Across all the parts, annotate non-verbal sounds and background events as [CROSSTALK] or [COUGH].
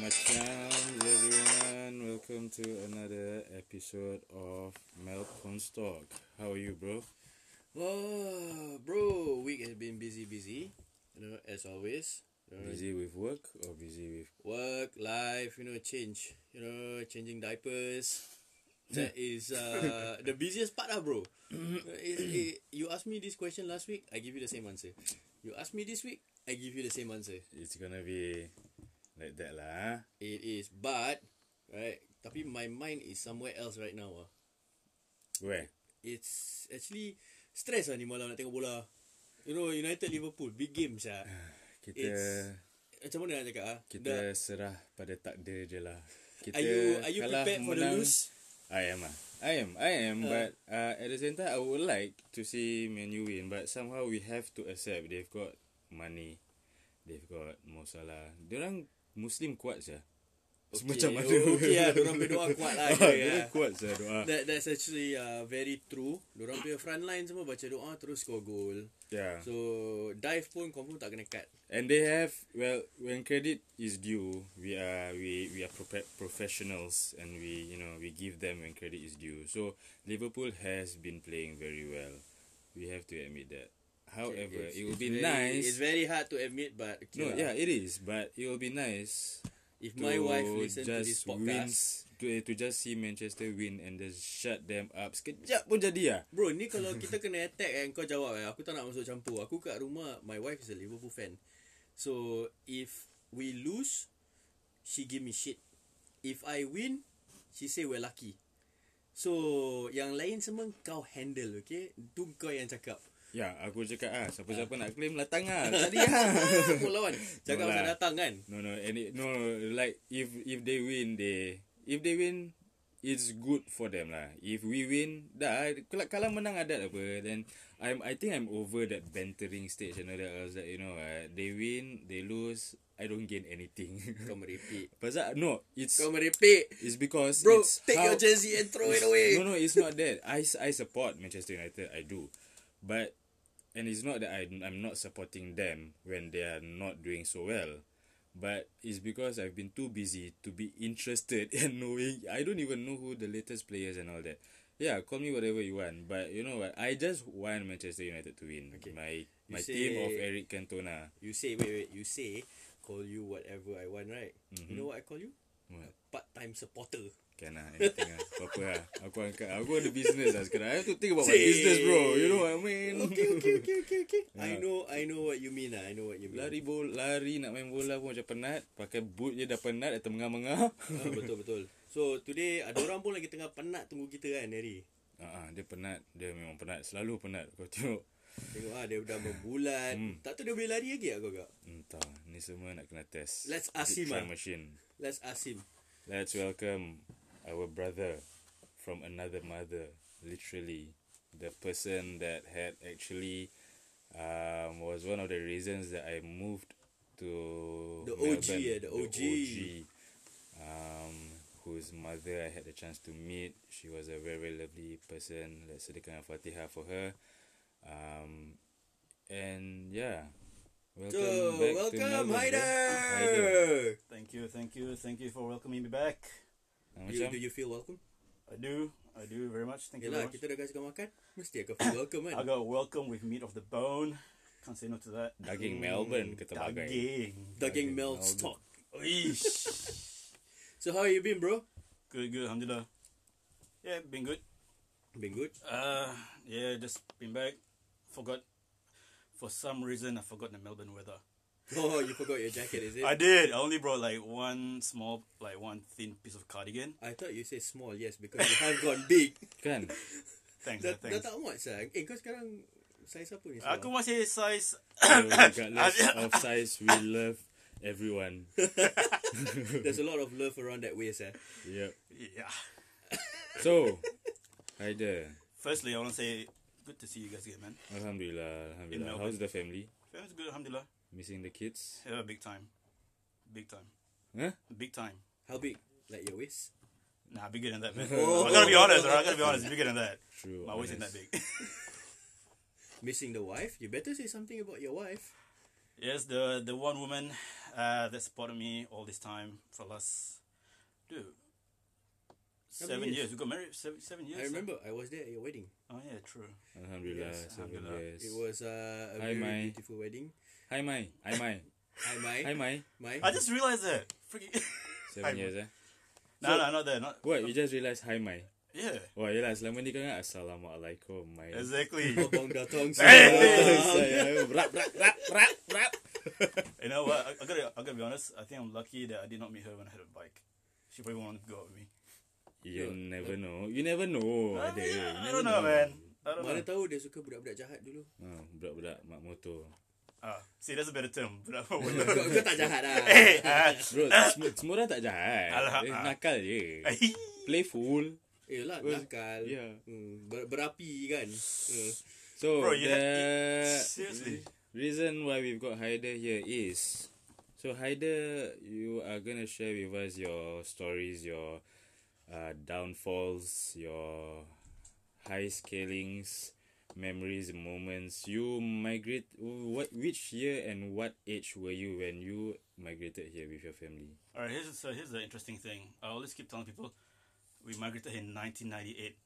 Macam everyone, welcome to another episode of MelbKonzTalk. How are you, bro? Oh, bro, week has been busy, busy. You know, as always. You know, Busy with work or busy with? Work, life, you know, change. You know, changing diapers. Hmm. That is uh, [LAUGHS] the busiest part, lah, bro. Hmm. Uh, it- it- you asked me this question last week, I give you the same answer. You asked me this week, I give you the same answer. It's gonna be like that lah. ah. It is, but right. Tapi my mind is somewhere else right now. Ah, Where? it's actually stress lah ni malam nak tengok bola. You know, United Liverpool big games ah. Kita It's- Macam mana nak cakap ah? kita serah pada takdir je lah. Kita Are you are you prepared for the menang, lose? I am ah. I am. I am. Uh. but uh, at the same time, I would like to see Man U win. But somehow we have to accept they've got money. They've got Mo Salah. Diorang Muslim kuat je. Okay, Macam mana? oh, okay lah, [LAUGHS] dorang berdoa kuat lah. Ah, kira, Diorang ya. kuat je doa. That, that's actually uh, very true. Dorang punya front line semua baca doa terus score goal. Yeah. So dive pun confirm tak kena cut. And they have well when credit is due, we are we we are prope- professionals and we you know we give them when credit is due. So Liverpool has been playing very well. We have to admit that. However, It's- it would it's be very- nice. It's very hard to admit, but okay no, lah. yeah, it is, but it will be nice If my wife listen to this podcast, wins to eh, to just see Manchester win and just shut them up. Sekejap pun jadi ah. Bro, ni kalau kita kena attack kan kau jawab eh. Aku tak nak masuk campur. Aku kat rumah, my wife is a Liverpool fan. So, if we lose, she give me shit. If I win, she say we're lucky. So, yang lain semua kau handle, okay? Tu kau yang cakap. Ya, aku cakap ah, siapa-siapa nak claim datang ah. Tadi ah. [LAUGHS] Kau lawan. Cakap No pasal lah. datang kan? No no and it, no like if if they win they if they win it's good for them lah. If we win dah kalau kalau menang ada apa then I'm I think I'm over that bantering stage and all that. I like you know uh, they win they lose I don't gain anything. [LAUGHS] Kau merepek. Pasal no it's Kau merepek. it's because Bro, it's take how- your jersey and throw it away. no, no, it's not that. I, I support Manchester United. I do, but and it's not that I I'm not supporting them when they are not doing so well, but it's because I've been too busy to be interested [LAUGHS] in knowing. I don't even know who the latest players and all that. Yeah, call me whatever you want, but you know what? I just want Manchester United to win. Okay. My You my say- team of Eric Cantona. You say, wait, wait. You say, call you whatever I want, right? You know what I call you? What? Part-time supporter. Can lah, anything lah. Apa-apa lah. Aku angkat. Aku ada business lah sekarang. I have to think about my business, bro. You know what I mean? Okay, okay, okay, okay, okay. Yeah. [LAUGHS] I know, I know what you mean lah. I know what you mean. Lari bol, lari nak main bola pun macam penat. Pakai boot je dah penat, dah tengah-mengah. Ah, betul betul. So today ada orang pun lagi tengah penat tunggu kita kan Neri. Ah, ah, dia penat. Dia memang penat. Selalu penat. Kau tengok. Tengok ah dia dah membulat. Hmm. Tak tahu dia boleh lari lagi tak kau kak? Entah. Ni semua nak kena test. Let's ask him, ah. machine. Let's ask him. Let's welcome our brother from another mother. Literally. The person that had actually um, was one of the reasons that I moved to The OG, yeah, the OG. um, whose mother I had the chance to meet. She was a very, very lovely person. Let's sedekahkan Fatihah for her. Um, and yeah. Welcome So back to welcome Melbourne. Haider. Haider. Thank you, thank you, thank you for welcoming me back. You, macam do you feel welcome? I do, I do very much. Thank you Yalah, very much. kita dah kasi kau makan. Mesti akan feel welcome kan? I got welcome with meat of the bone. Can't say no to that. daging Melbourne kita bagai. Daging. Daging Daging melt stock. Oish. [LAUGHS] So how you been bro? good, good, alhamdulillah. Yeah, been good. Been good. Uh, yeah, just been back. Forgot. For some reason, I forgot the Melbourne weather. Oh, you forgot your jacket, is it? I did. I only brought like one small, like one thin piece of cardigan. I thought you say small, yes, because you have gone big. [LAUGHS] Kan? Thanks, dah, uh, dah thanks. tak muat sah. Eh, kau sekarang size apa ni? Aku masih size. So regardless of size, we love everyone. [LAUGHS] There's a lot of love around that waist, eh? Yep. yeah. [LAUGHS] So, Haider. Firstly, I want to say good to see you guys again, man. Alhamdulillah. Alhamdulillah. How's the family? Family's good, alhamdulillah. Missing the kids? Yeah, big time. Big time. Huh? Big time. How big? Like your waist? Nah, bigger than that, man. [LAUGHS] Oh. I gotta be honest, bro. I gotta be honest. Bigger than that. True. My waist isn't that big. [LAUGHS] [LAUGHS] Missing the wife? You better say something about your wife. yes, the the one woman uh, that supported me all this time for last, dude, How seven years? years? We got married seven, seven years. I remember I was there at your wedding. Oh yeah, true. Alhamdulillah, Yes, seven Alhamdulillah. years. It was uh, a Hi, very Mai. beautiful wedding. Hi, Mai. Hi, Mai. Hi, Mai. Hi, Mai. Mai. I just realized that. Freaking. Seven years, eh? no, no, not that. Not. What? You just realised hi, Mai? Yeah. Wah, yelah, selama ni kan Assalamualaikum, Mai. Exactly. Abang datang Hey! Saya rap, rap, rap, rap, rap. you know what? I, I gotta, I gotta be honest. I think I'm lucky that I did not meet her when I had a bike. She probably wanted to go out with me. You never know. You never know. I, Ada. mean, You I don't know, man. I don't Mana know. tahu dia suka budak-budak jahat dulu. Ah, budak-budak mak motor. Ah, see, that's a better term. Kau, kau tak jahat lah. hey, [LAUGHS] ah, Bro, semua, semua orang tak jahat. Alah, ah. nakal je. [LAUGHS] Playful. Eh lah, Well, nakal. yeah. Hmm, ber, berapi kan. Hmm. So, Bro, you the seriously. reason why we've got Haider here is... So, Haider, you are going to share with us your stories, your uh, downfalls, your high scalings, memories, moments. You migrate... What? Which year and what age were you when you migrated here with your family? All right, here's so here's the interesting thing. I always keep telling people we migrated in 1998.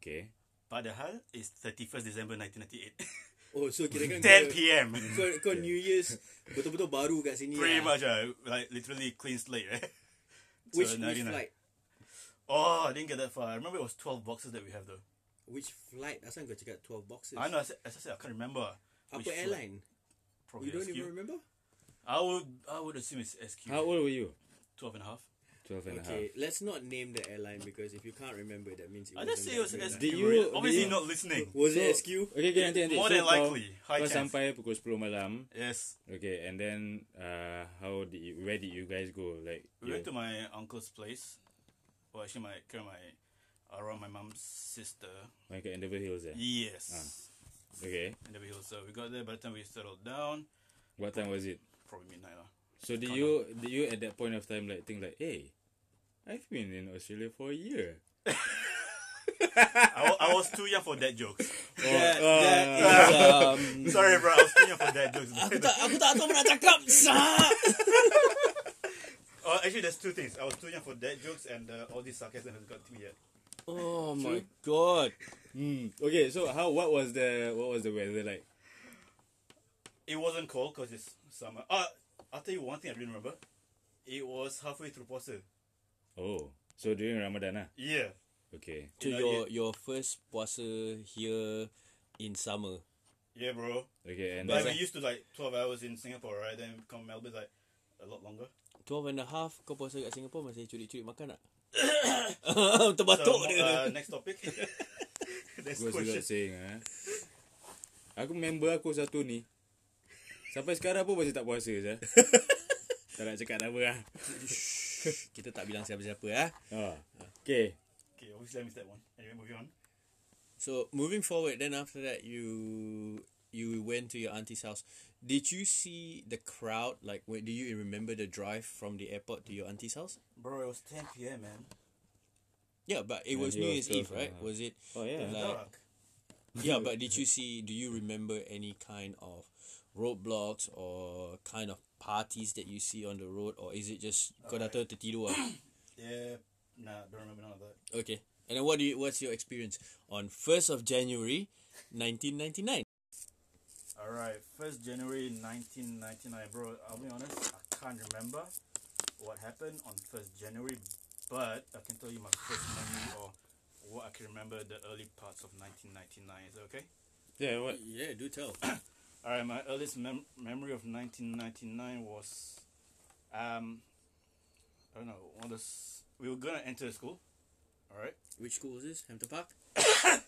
Okay. Padahal it's 31st December 1998. [LAUGHS] Oh, so kira kan [LAUGHS] 10 p.m. kau, kau New Year's betul-betul baru kat sini Pretty lah. much, uh, like literally clean slate, right? Which, So, which 99. flight? Oh, I didn't get that far. I remember it was 12 boxes that we have though. Which flight? Asal kau cakap 12 boxes? I know, as I, as I said, I can't remember. Apa which flight. airline? Probably You don't SQ. even remember? I would, I would assume it's SQ. How old were you? 12 and a half. 12 and a half. Okay, let's not name the airline because if you can't remember, that means it I just wasn't say it was that SQ. good Did lah. you- right? did Obviously you- not listening. Was it So- SQ? Okay, okay, nanti, nanti. More so than likely, high kau chance. sampai pukul 10 malam. Yes. Okay, and then uh, how did you, where did you guys go? Like, We you- went to my uncle's place. Well, actually, my kind of my around my mom's sister. like at Endeavour Hills eh? Yes. Okay. Endeavour Hills. So we got there. By the time we settled down, What time was it? probably midnight. lah. So did Count you did you at that point of time like think like, hey, I've been in Australia for a year. [LAUGHS] [LAUGHS] I, I was too young for that jokes. [LAUGHS] That, Oh, that uh, is, um, Sorry, bro. I was too young for that jokes. aku tak aku tak tahu apa nak cakap. Sah. oh, actually, there's two things. I was too young for that jokes, and uh, all this sarcasm has got to me yet. Oh my god. Hmm. Okay, so how what was the what was the weather like? It wasn't cold because it's summer. Uh, I'll tell you one thing I didn't remember. It was halfway through Puasa. Oh, so during Ramadan ah? Yeah. Okay. To You know, your it- your first puasa here in summer. Yeah, bro. Okay, and Like we used to like 12 hours in Singapore, right? Then come Melbourne, like a lot longer. 12 and a half kau puasa kat Singapore masih curi-curi makan tak? [LAUGHS] So, Terbatuk uh, dia. next topic. [LAUGHS] next question. saying ah. Aku member aku satu ni. Sampai sekarang pun masih tak puasa sah. [LAUGHS] tak nak cakap nama lah. Kita tak bilang siapa-siapa ah. Oh. Okay. Okay, obviously I missed that one. Anyway, moving on. So moving forward, then after that you you went to your auntie's house. Did you see the crowd? Like, wait, do you remember the drive from the airport to your auntie's house? Bro, it was 10 p.m., man. Yeah, but it Yeah, was he New Year's Eve, 12 right? and. Was it? Oh yeah. Like- Dark. Yeah, but did you see? Do you remember any kind of roadblocks or kind of parties that you see on the road, or is it just kau datang tertidur? ah? [COUGHS] Yeah, nah, don't remember none of that. okay. And then what do you? What's your experience on first of January, nineteen ninety nine? Alright, 1st January 1999, bro. I'll be honest, I can't remember what happened on 1st January, but I can tell you my first memory or what I can remember the early parts of 1999. Is that okay? Yeah, what? Yeah, do tell. [COUGHS] Alright, my earliest mem- memory of 1999 was, um, I don't know, one of those, we were gonna enter the school. Alright, Which school was this? Hampton Park. [COUGHS]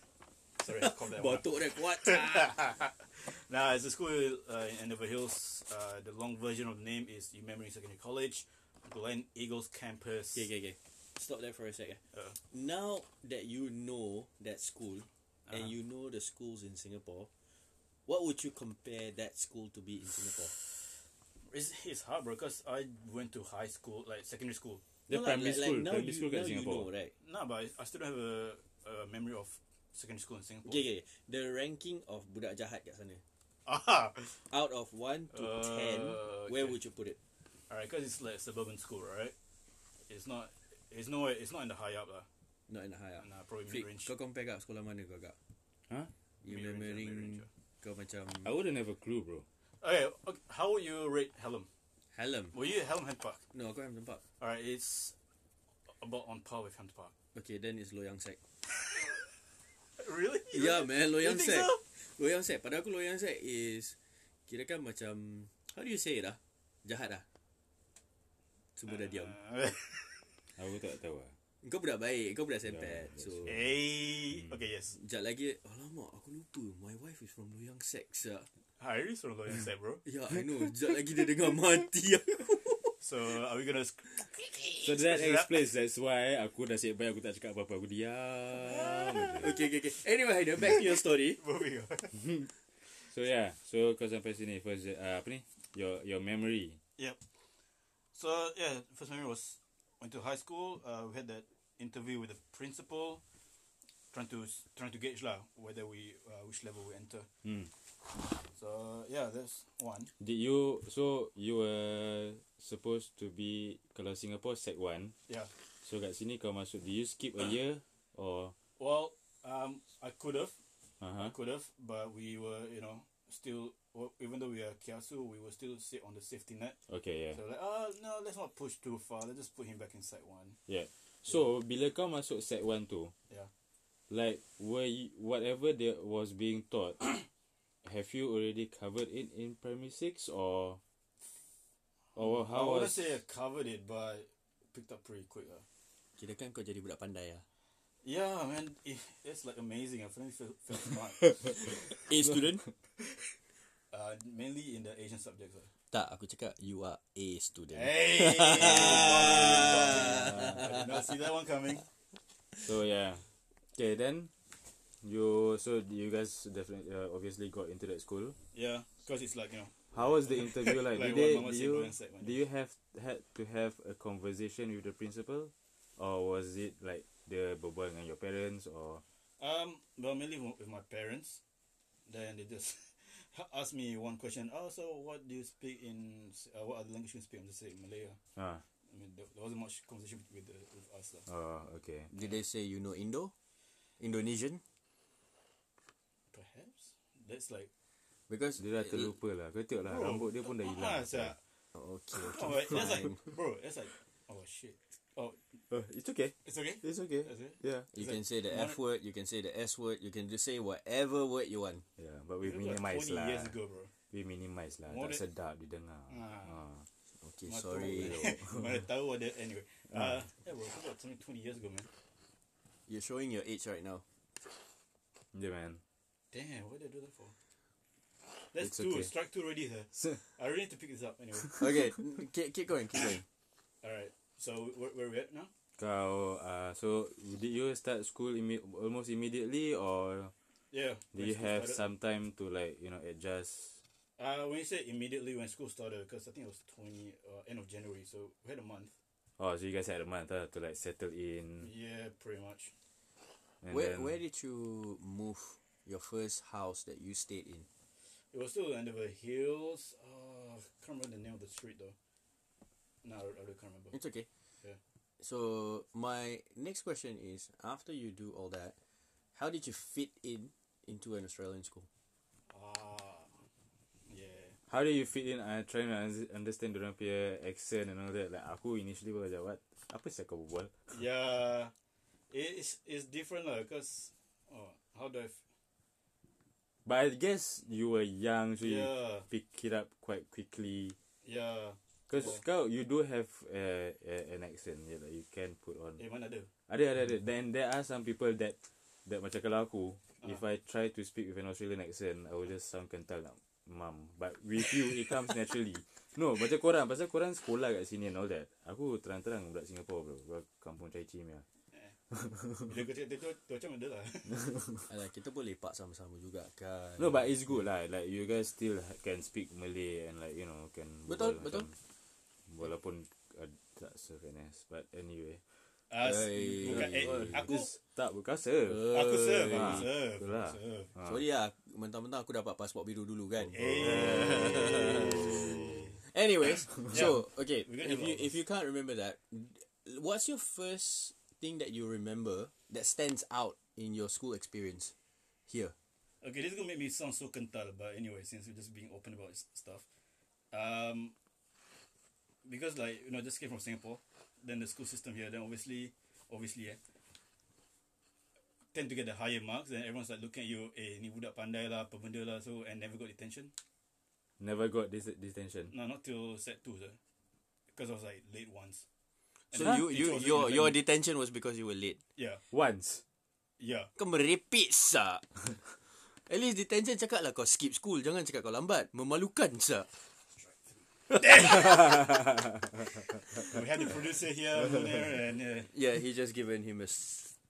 sorry, I called that one. Batuk dia kuat. [LAUGHS] Now, as a school uh, in Endeavour Hills, uh, the long version of the name is Eumemmerring Secondary College, Glen Eagles Campus. Okay, okay, okay. Stop there for a second. Uh, Now that you know that school and Uh-huh. you know the schools in Singapore, what would you compare that school to be in Singapore? it's, it's hard, bro, because I went to high school, like secondary school. The No, primary like- like school, now primary you, school kat now Singapore. You know, right? No, but I, I still don't have a, a memory of secondary school in Singapore. Okay, okay. The ranking of budak jahat kat sana. Ah, Out of 1 to Uh, 10, where okay. would you put it? Alright, because it's like suburban school, right? It's not. It's no. It's not in the high up lah. Not in the high up. Nah, probably Flick, mid range. kau compare kat sekolah mana kau kak? Huh? You Mid-range lah, remembering mid-range kau macam I wouldn't have a clue, bro. Okay, okay, how would you rate Hallam? Hallam. Were you at Hallam Head Park? No, aku Hampton Park. Alright, it's about on par with Hampton Park. Okay, then it's Loyang Sec. [LAUGHS] [LAUGHS] Really? Yeah, man, Loyang You think Sec. so? Loyang Sec. Pada aku Loyang Sec is kira kan macam how do you say it ah? Jahat ah. Semua dah diam. Uh, Aku tak tahu lah. Kau budak baik, kau budak sempet. Yeah, So hey. Okay, yes. Sekejap lagi Alamak aku lupa My wife is from Loyang Sec sah. Hi, it's from Loyang [LAUGHS] Sec, bro. Ya I know Sekejap lagi dia dengar mati aku So, are we gonna? sk- So that explains that's why aku dah siap baik aku tak cakap apa-apa. Aku diam. je. Okay okay okay Anyway Haider Back to your story [LAUGHS] Moving on. So yeah, so kau sampai sini first uh, apa ni? Your your memory. Yep. So yeah, first memory was went to high school. Uh, we had that interview with the principal, trying to trying to gauge lah whether we uh, which level we enter. Hmm. So yeah, that's one. Did you so you were supposed to be kalau Singapore sec 1. Yeah. So kat sini kau masuk did you skip a year or Well, um, I could have, uh-huh. I could have, but we were, you know, still well, even though we are kiasu, we will still sit on the safety net. Okay, yeah. So like, oh no, let's not push too far. Let's just put him back inside one. Yeah. So bila kau masuk sec 1 tu, Yeah. like were you, whatever that was being taught have you already covered it in primary 6 or or I how wouldn't was say I covered it, but picked up pretty quick. Uh. Kira kan kau jadi budak pandai lah Yeah, man, it, it's like amazing. I finally feel, feel smart. A student [LAUGHS] uh, mainly in the Asian subjects. Uh. Tak aku cakap You are A student Hey, [LAUGHS] I did not see that one coming. so yeah okay then you so you guys definitely uh, obviously got into that school Yeah, because it's like you know, how was the interview like, [LAUGHS] Like did, they, did you going do you have had to have a conversation with the principal or was it like the berbual dengan your parents or um, well, mainly with with my parents. Then they just [LAUGHS] asked me one question. Oh, so what do you speak in? Uh, what other language you speak? I'm just saying Malay. Uh. ah I mean, there, there wasn't much conversation with the, with us. Uh. oh okay Did they say you know Indo? Indonesian? Perhaps that's like. Because dia dah terlupa lah kau tengok lah Bro, rambut dia pun dah hilang Ah, sia. [LAUGHS] Okay, Oh, okay wait, that's like, bro, that's like, oh shit. Oh, Uh, it's okay it's okay. it's okay That's it. yeah You It's can like say the F word, you can say the S word, you can just say whatever word you want. yeah but we It was like minimize 20 lah years ago, bro. we minimize lah More tak than- sedap didengar Ah. ah. Okay, Mana sorry. tahu- [LAUGHS] Mana tahu ada anyway. Uh, yeah, bro, it was like something 20 years ago, man. You're showing your age right now. yeah man Damn, what did I do that for? That's It's two. okay. Strike two already, huh? [LAUGHS] I really need to pick this up anyway. [LAUGHS] Okay, keep, keep going, keep going. [LAUGHS] All right. So where, where we at now? Kau uh, so did you start school imme- almost immediately or Yeah. do you have started. some time to like you know adjust? Uh, when you say immediately when school started, because I think it was 20 uh, end of January, so we had a month. Oh, so you guys had a month uh, to like settle in. Yeah, pretty much. And Where then, where did you move your first house that you stayed in? It was still under the hills. Uh, can't remember the name of the street though. No, I, I really can't remember. It's okay. Yeah. So my next question is: After you do all that, how did you fit in into an Australian school? Ah, yeah. how do you fit in? I'm trying to understand orang punya accent and all that. Like aku initially pun macam what? Apa sih kau berbual? Yeah, it's it's different lah. Cause oh, how do I? F- But I guess you were young, so you yeah, pick it up quite quickly. yeah. Cause Oh. kau you do have uh, uh, an accent yeah, that you can put on. Eh, mana ada? Ada ada ada. Then there are some people that that macam kalau aku, Ah. if I try to speak with an Australian accent, I will just sound kental nak mum. But with you, it comes [LAUGHS] naturally. No, macam korang, pasal korang sekolah kat sini and all that. Aku terang-terang budak Singapore bro. Kampung Chai Chim ya. [LAUGHS] Bila kau cakap tu, tu macam ada lah. [LAUGHS] Alah, kita pun lepak sama-sama juga kan. No, but it's good lah. Like you guys still ha- can speak Malay and like you know can. Betul, berbual macam- Walaupun uh, tak se-finesse. But anyway. As, Hey. bukan, eh, Oh, aku tak serve. aku serve, aku Ah, serve, betul lah. serve. Ah. Sorry lah, mentang-mentang aku dapat pasport biru dulu kan. Eh. Anyways, [LAUGHS] so okay, if you if you can't remember that, what's your first thing that you remember that stands out in your school experience here? Okay, this is gonna make me sound so kental, but anyway, since we're just being open about stuff, um, because like you know, just came from Singapore, then the school system here, then obviously, obviously, eh, tend to get the higher marks, then everyone's like looking at you, eh, ni budak pandai lah, apa benda lah, so and never got detention. Never got this detention. No, not till set two, sir, because I was like late once. And So then you you your your me. detention was because you were late. yeah Once. yeah Kau merepek sa. [LAUGHS] At least detention cakap lah kau skip school. Jangan cakap kau lambat. Memalukan sa. [LAUGHS] we had the producer here over there and uh, Yeah, he just given him a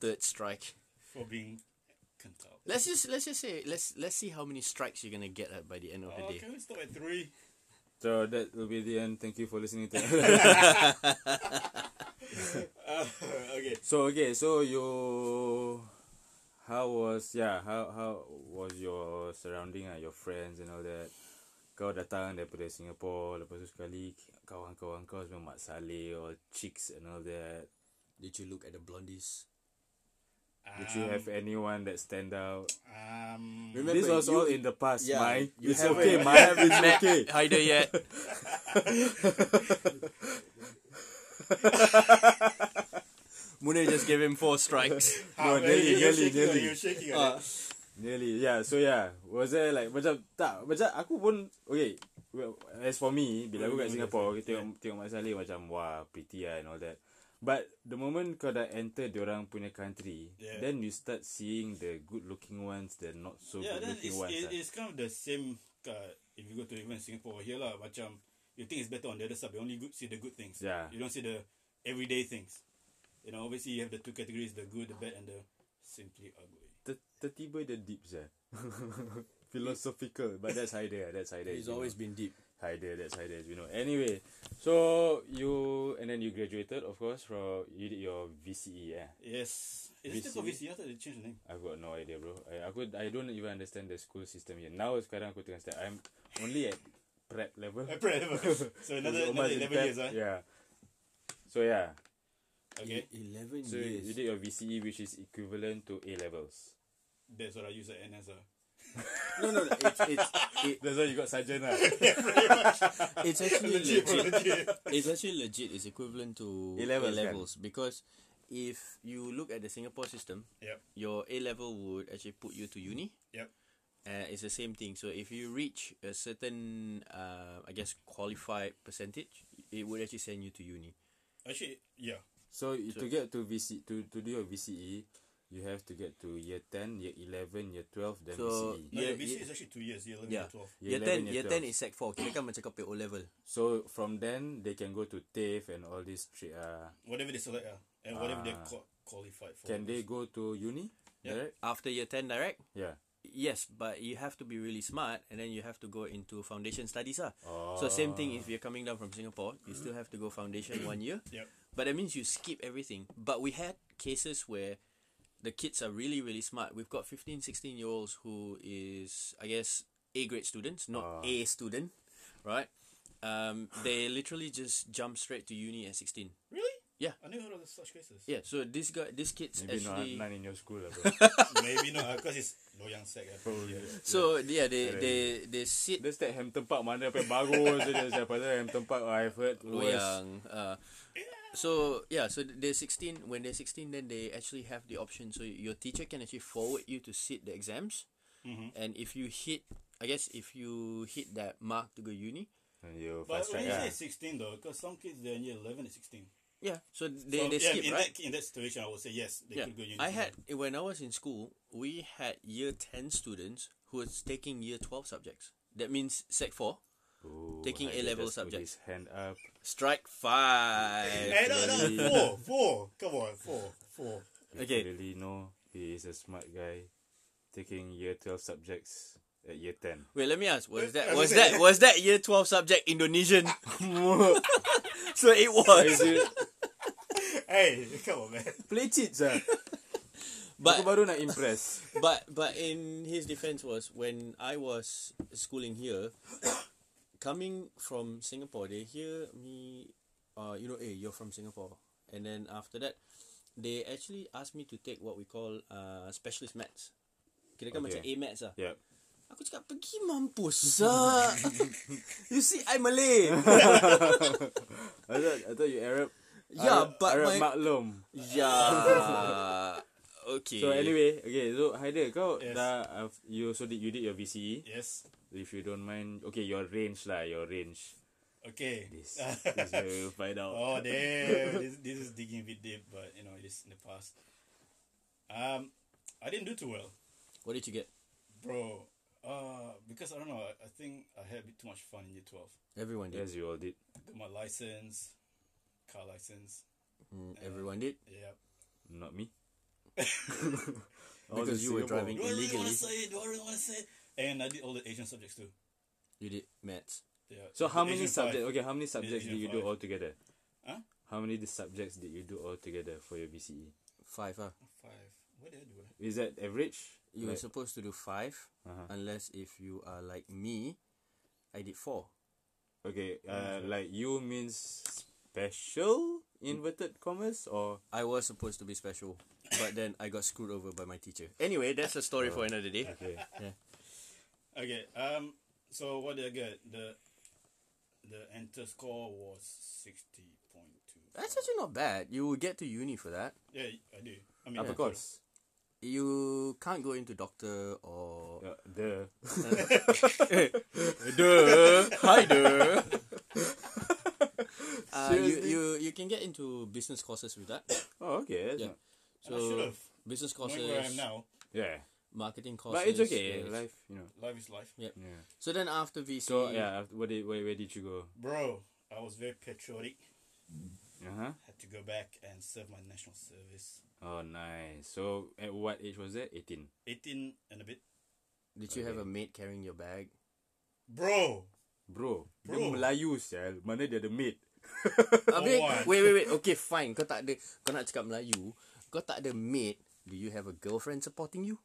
third strike. for being kental. Let's just let's just say let's let's see how many strikes you're gonna get at by the end of the Oh, day. can we stop at three? So that will be the end. Thank you for listening to [LAUGHS] [LAUGHS] okay. So okay, so you how was yeah, how how was your surrounding ah, your friends and all that? Kau datang daripada Singapore Lepas tu sekali Kawan-kawan kau semua Mak Saleh All chicks and all that Did you look at the blondies? Did you have anyone that stand out? Um, Remember, This was you- all in the past, Yeah, Mai. It's haven't- okay, you Mai. It's okay. [LAUGHS] Haider yet. [LAUGHS] Munir just gave him four strikes. [LAUGHS] No, Ah, nearly, you're nearly, shaking, nearly. You're shaking. Uh, Nearly, yeah. So yeah, was there like macam tak macam aku pun okay. Well, as for me, bila aku kat Singapore, yeah. kita tengok tengok Mak Saleh macam wah pretty lah and all that. But the moment kau dah enter diorang punya country, Yeah. then you start seeing the good looking ones, the not so yeah, good looking it's, ones. it, ah. it's kind of the same. Uh, if you go to even Singapore here lah, macam you think it's better on the other side. You only good, see the good things. Yeah. You don't see the everyday things. You know, obviously you have the two categories: the good, the bad, and the simply ugly. Ter- Tertiba the deep eh. [LAUGHS] Philosophical, but that's Haider. That's Haider. He's you know. always been deep. Haider, that's Haider, as we know. Anyway, so you and then you graduated, of course, from you did your VCE, eh? Yes. Is it still for VC? I thought they changed the name. I've got no idea, bro. I aku I don't even understand the school system here. Now sekarang aku tengah start. I'm only at prep level. Uh, prep level. [LAUGHS] so another, Almost another 11 prep, years, huh? Yeah. So yeah. Okay. Eleven So you did your VCE, which is equivalent to A levels. That's what I use at NS. Uh. No, no, no. It's it's it, That's why you got sergeant, lah. [LAUGHS] it's actually [LAUGHS] legit, bro, legit. legit. It's actually legit. It's equivalent to A levels, kan? levels because if you look at the Singapore system, Yep. your A level would actually put you to uni. Yep. Uh, it's the same thing. So if you reach a certain, uh, I guess, qualified percentage, it would actually send you to uni. Actually, yeah. So, you to get to VC to to do your VCE, you have to get to year ten, year eleven, year twelve, then So, VCE. No, Yeah, the VC is actually two years, year 11 Yeah. year 12. Year 11, 10, year year 10 12. is sec 4. Kira kan macam kau pay O level. So from then they can go to TAFE and all these. Tra- uh, Whatever they select, uh, and whatever they're Ah. qualified for. can they go to uni? Yeah. Direct? After year 10 direct, Yeah. yes, but you have to be really smart and then you have to go into foundation studies. Ah. Oh. So same thing if you're coming down from Singapore, you still have to go foundation one year. Yep. But that means you skip everything. But we had cases where the kids are really, really smart. We've got 15, 16 year olds who is, I guess, A grade students, not Ah. A student, right? Um, they literally just jump straight to uni at 16. Really? Yeah. I never heard of such cases. Yeah, so this guy, this kid's Maybe actually. not none in your school, lah, bro. [LAUGHS] Maybe not, because it's loyang sec. Uh, Probably. Yeah. So yeah, they Yeah. they they sit Dia start Hampton Park mana apa yang bagus saja siapa tahu Hampton Park I've heard worse. Loyang. Uh, so yeah, so they're sixteen. When they're sixteen, then they actually have the option. So your teacher can actually forward you to sit the exams, Mhm. and if you hit, I guess if you hit that mark to go uni, And you But fast when you lah. say 16 though, because some kids they're in year 11 and 16. yeah. So they So, they yeah, skip in right. That, in that situation, I would say yes, they yeah, could go uni. I had when I was in school, we had year ten students who was taking year twelve subjects. That means sec four. Ooh, taking A level just subjects. his hand up. Strike five. Hey, no, no, Really? four, four. Come on, four, four. If Okay. you really know he is a smart guy taking year 12 subjects at year 10. Wait, let me ask. Was that I was was that was that year twelve subject Indonesian? [LAUGHS] [LAUGHS] so it was. It Hey, come on, man. play cheats ah? But Aku baru nak impress. but but in his defense was when I was schooling here, coming from Singapore, they hear me, uh, you know, hey, you're from Singapore, and then after that, they actually asked me to take what we call uh specialist maths. Kira kan Okay. macam A maths lah. Yep. Aku cakap pergi mampus sah. [LAUGHS] you see, I Malay. [LAUGHS] I thought I thought you Arab. Yeah, Arab, but Arab my- maklum. yeah. [LAUGHS] Okay. So anyway, okay. So Haider, kau Yes. dah uh, you so did you did your VCE? Yes. If you don't mind, okay, your range lah, your range. Okay. This, [LAUGHS] this where we'll find out. Oh damn! this, this is digging a bit deep, but you know it is in the past. Um, I didn't do too well, what did you get? bro. Uh, because I don't know. I, I think I had a bit too much fun in year twelve. Everyone did. Yes, you all did. Got my license, car license. Mm, everyone did Yeah. Not me. [LAUGHS] because you were driving Do I really want to say it? Do I really want to say it? And I did all the Asian subjects too. You did maths. Yeah. So how many Asian subjects? Okay, how many subjects did Asian you do all together? Huh? How many the subjects did you do all together for your VCE? Five, ah. Five. What did I do? Is that average? You were Like- supposed to do 5 Uh-huh. unless if you are like me, I did four. Okay, uh, like you means special inverted commas or I was supposed to be special, but then I got screwed over by my teacher. Anyway, that's a story for another day. okay. Yeah. Okay. Um. So what did I get? The the enter score was sixty point two. That's actually not bad. You will get to uni for that. Yeah, I do. I mean, Of yeah, course. You can't go into doctor or Uh, the [LAUGHS] duh. Hi duh. [LAUGHS] Uh, you, you you can get into business courses with that. [COUGHS] oh okay. That's Yeah. not- And I should So have. business Knowing where I am courses, now, yeah. marketing courses. But it's okay. yes. Life, you know. life is life. Yeah. Yeah. So then after VC, So yeah, after, what did, where, where did you go? Bro, I was very patriotic. Uh huh. Had to go back and serve my national service. Oh nice. So at what age was that? Eighteen. 18 and a bit. did you have a maid carrying your bag? Bro, Bro, dia Bro. Melayu sial. Mana dia ada maid? [LAUGHS] Habis, wait, wait, wait. Okay, fine. Kau tak ada, kau nak cakap Melayu. Kau tak ada maid. Do you have a girlfriend supporting you?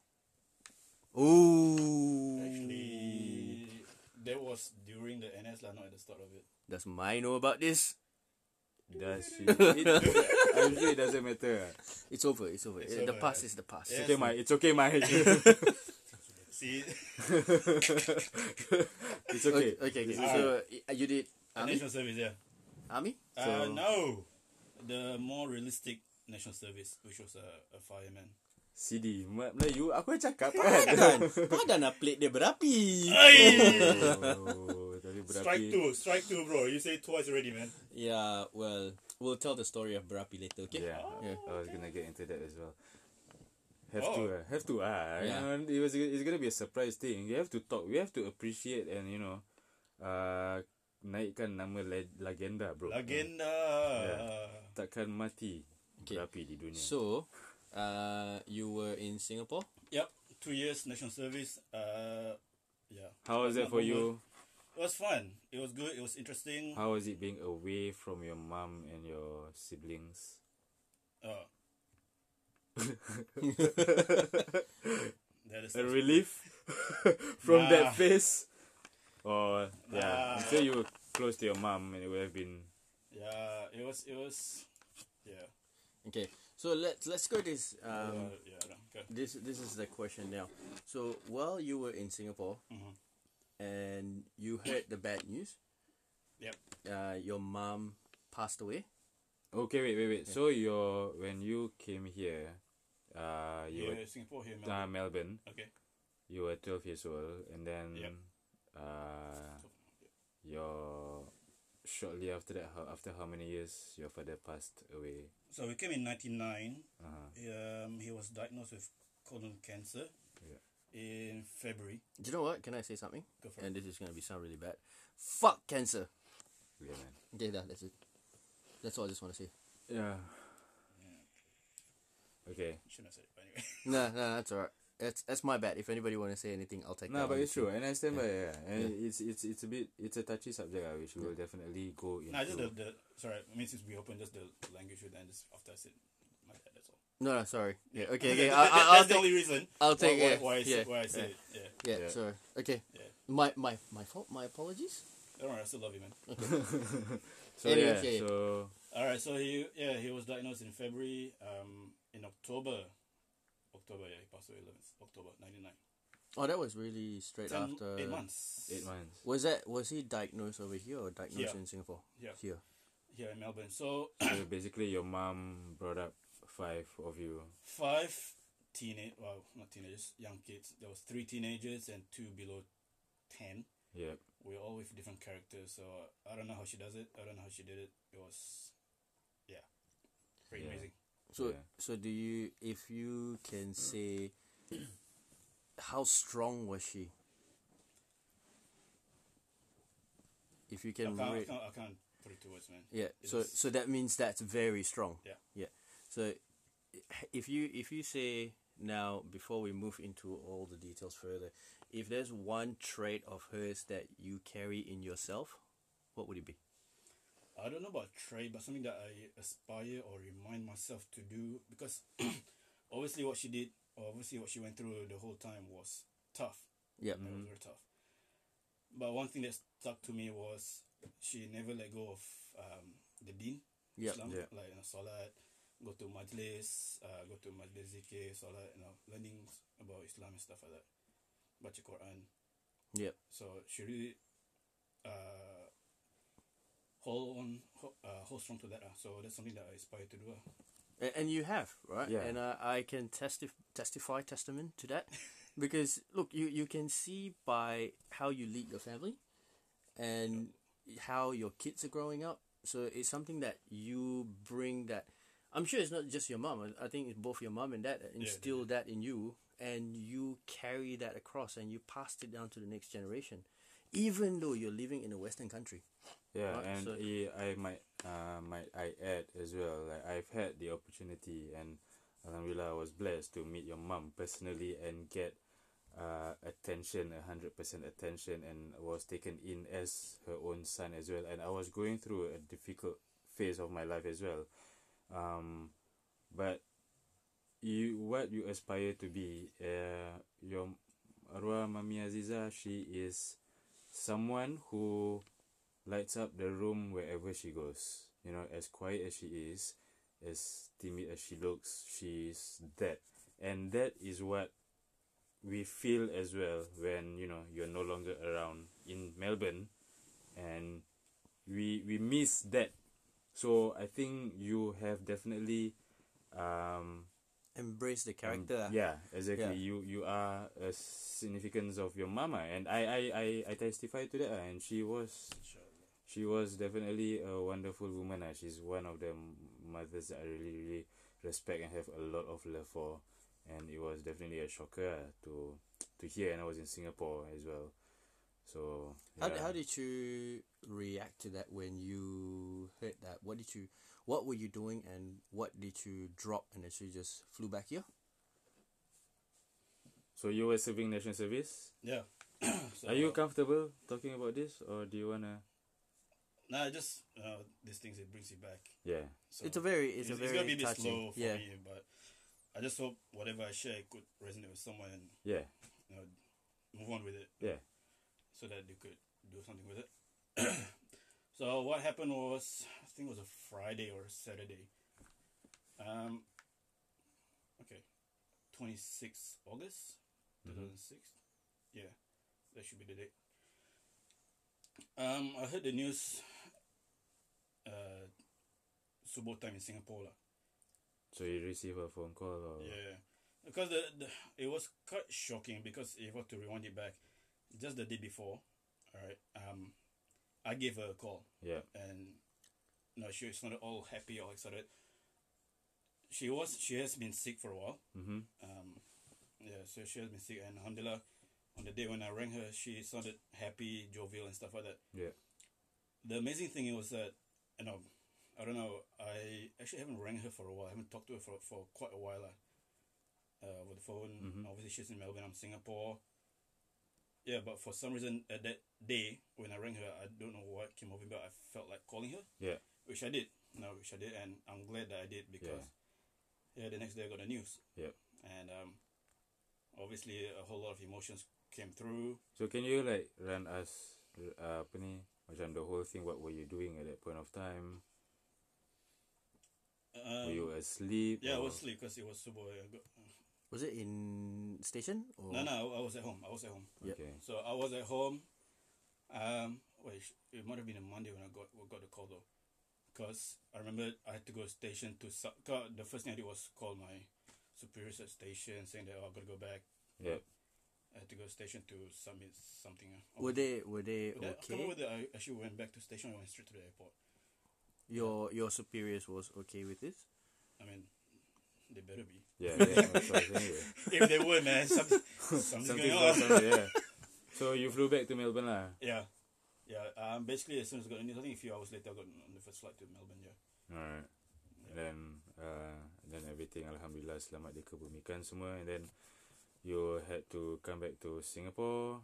Oh. actually, that was during the NS lah, not at the start of it. Does my know about this? Does she? [LAUGHS] It, [LAUGHS] I'm sure it doesn't matter. It's over. It's over. It's the over. past is the past. Yeah. It's okay, my. It's okay, my. See, it's Okay, okay. okay. okay. So uh, you did army? national service, yeah. Army? Uh, no, the more realistic national service, which was a, a fireman. CD Ma- Melayu Aku dah cakap Padan. kan Padan lah plate dia berapi. [LAUGHS] oh, Tapi berapi strike two, strike two, bro. You say twice already, man. Yeah, well, we'll tell the story of berapi later, okay? Yeah, Yeah. I was gonna get into that as well Have Oh. to uh, Have to ah. Yeah. You know, it was It's gonna be a surprise thing You have to talk We have to appreciate And you know uh, Naikkan nama le- legenda bro Legenda. Takkan mati Okay. Berapi di dunia So, uh, you were in Singapore? Yep, two years national service. Uh, yeah. How was that for you? It was fun. It was good. It was interesting. How was it being away from your mom and your siblings? Uh, [LAUGHS] that is a relief [LAUGHS] from that Nah. face or yeah Nah. I'm you were close to your mom and it would have been Yeah, it was. It was. Yeah. Okay, so let's let's go this. Um, uh, yeah. no, Okay. this this is the question now. So while you were in Singapore Mhm. and you heard the bad news, Yep. uh, your mom passed away. okay wait wait wait so your when you came here uh you Yeah, Singapore here, were uh, Melbourne. Melbourne Okay. you were 12 years old and then Yep. Uh your shortly after that how, after how many years your father passed away So we came in '99. uh-huh. Um, he was diagnosed with colon cancer Yeah. in February. Do you know what? Can I say something? Go for And it. this is gonna be sound really bad. Fuck cancer. yeah man Okay, that, that's it. That's all I just want to say. yeah okay Shouldn't have said it, but anyway. Nah, nah, that's alright. That's that's my bad. If anybody want to say anything, I'll take No, that. but it's the true, and I stand by Yeah. yeah. And it's it's it's a bit it's a touchy subject, uh, which we will definitely go into. Nah, just the, the sorry. I mean, since we open just the language with and just after I said my bad. That's all. No, no, sorry. Yeah, [LAUGHS] okay, okay. That- I, I, I'll that's the only reason. I'll take why, it. why, I Yeah, said, why I said yeah. it. Yeah. Yeah, Yeah. sorry. Okay. Yeah. My my my fault. My apologies. Don't worry, I still love you, man. [LAUGHS] So Anyway, yeah, yeah. so All right, so he yeah he was diagnosed in February. Um, in October, October yeah he passed away 11th October ninety nine. Oh, that was really straight Ten, after. eight months. eight months. Was that was he diagnosed over here or diagnosed Here. in Singapore? Yeah. Here. here in Melbourne. So So [COUGHS] basically, your mom brought up five of you. five teenage well not teenagers young kids. There was three teenagers and two below ten. Yeah. We're all with different characters. So I don't know how she does it. I don't know how she did it. It was yeah, pretty Yeah. amazing. So Yeah. so do you if you can say how strong was she? If you I can can't, I can't I can't put it to words, man. yeah. It So was- so that means that's very strong. Yeah. Yeah. So if you if you say now before we move into all the details further, if there's one trait of hers that you carry in yourself, what would it be? I don't know about trade, but something that I aspire or remind myself to do because [CLEARS THROAT] obviously what she did, obviously what she went through the whole time was tough. Yeah. It was very tough. But one thing that stuck to me was she never let go of um, the deen, Yeah. Islam, Yeah. like you know, salat, go to majlis, uh, go to majlis zikir, salat, you know, learning about Islam and stuff like that. Baca Quran. Yep. So she really uh, hold on, hold, uh, hold strong to that. Uh. So that's something that I aspire to do. Uh. A- And you have, right? Yeah. And uh, I can testif- testify testament to that. [LAUGHS] because, look, you, you can see by how you lead your family and how your kids are growing up. So it's something that you bring that. I'm sure it's not just your mom. I I think it's both your mom and dad that they instill that in you. And you carry that across and you passed it down to the next generation. Even though you're living in a Western country. Yeah, Right, and so- eh, I might uh, might I add as well. Like I've had the opportunity, and Alhamdulillah, I was blessed to meet your mom personally and get uh, attention, a hundred percent attention, and was taken in as her own son as well. And I was going through a difficult phase of my life as well. Um, but you, what you aspire to be, uh, your arwah Mami Aziza, she is someone who lights up the room wherever she goes. You know, as quiet as she is, as timid as she looks, she's that. And that is what we feel as well when, you know, you're no longer around in Melbourne and we we miss that. So I think you have definitely um Embrace the um, character. ah. yeah, exactly. Yeah. You you are a significance of your mama, and I I I, I testify to that. ah, And she was she was definitely a wonderful woman. ah. She's one of the mothers that I really really respect and have a lot of love for. And it was definitely a shocker ah, to to hear, and I was in Singapore as well. So How, how did you react to that when you heard that? What did you, what were you doing, and what did you drop, and actually just flew back here? so you were serving national service. Yeah. [COUGHS] so, Are you comfortable talking about this, or do you wanna? Nah, just uh, these things it brings you back. Yeah. So it's a very, it's, a it's gonna be a bit touching. slow for yeah, me, but I just hope whatever I share could resonate with someone and Yeah. you know move on with it Yeah. so that they could do something with it. [COUGHS] so what happened was I think it was a Friday or a Saturday. Um. Okay, twenty sixth August, two thousand six. Yeah, that should be the date. Um, I heard the news. Uh, subuh time in Singapore lah. So you receive a phone call, or Yeah, because the, the it was quite shocking because if I to rewind it back, just the day before, all right, um, I gave her a call yeah. and no, she was not all happy or excited. She was she has been sick for a while. Mm-hmm. Um, yeah, so she has been sick and alhamdulillah, on the day when I rang her, she sounded happy, jovial, and stuff like that. Yeah. The amazing thing was that, you know, I don't know, I actually haven't rang her for a while. I haven't talked to her for, for quite a while. lah. Uh, with the phone. Mhm. Obviously, she's in Melbourne, I'm Singapore. Yeah, but for some reason, at that day, when I rang her, I don't know what came over me, but I felt like calling her, Yeah. which I did. No, which I did, and I'm glad that I did because, yeah, the next day I got the news. Yeah. And um, obviously, a whole lot of emotions came through. So can you like run us uh, apa ni Macam the whole thing, what were you doing at that point of time? Um, were you asleep? yeah, I was asleep because it was super. I got, Was it in station or? no, no, I was at home. I was at home. Okay. So I was at home. Um, wait, it might have been a Monday when I got got the call though, because I remember I had to go station to. Su- 'cause the first thing I did was call my superiors at station saying that oh, I gotta go back. Yeah. I had to go station to submit something. uh, Were they were they But then, I can't okay? remember whether I actually went back to station or went straight to the airport. Your your superiors was okay with this? I mean, they better be. Yeah, yeah. that's what I was saying, yeah. [LAUGHS] if they were, man, something, something's Something going on. awesome, yeah. [LAUGHS] So you flew back to Melbourne lah. Yeah, yeah. Um, basically, as soon as I got in, I think a few hours later, I got on the first flight to Melbourne. Yeah. Alright. And then uh, then everything Alhamdulillah selamat dikebumikan semua and then you had to come back to Singapore.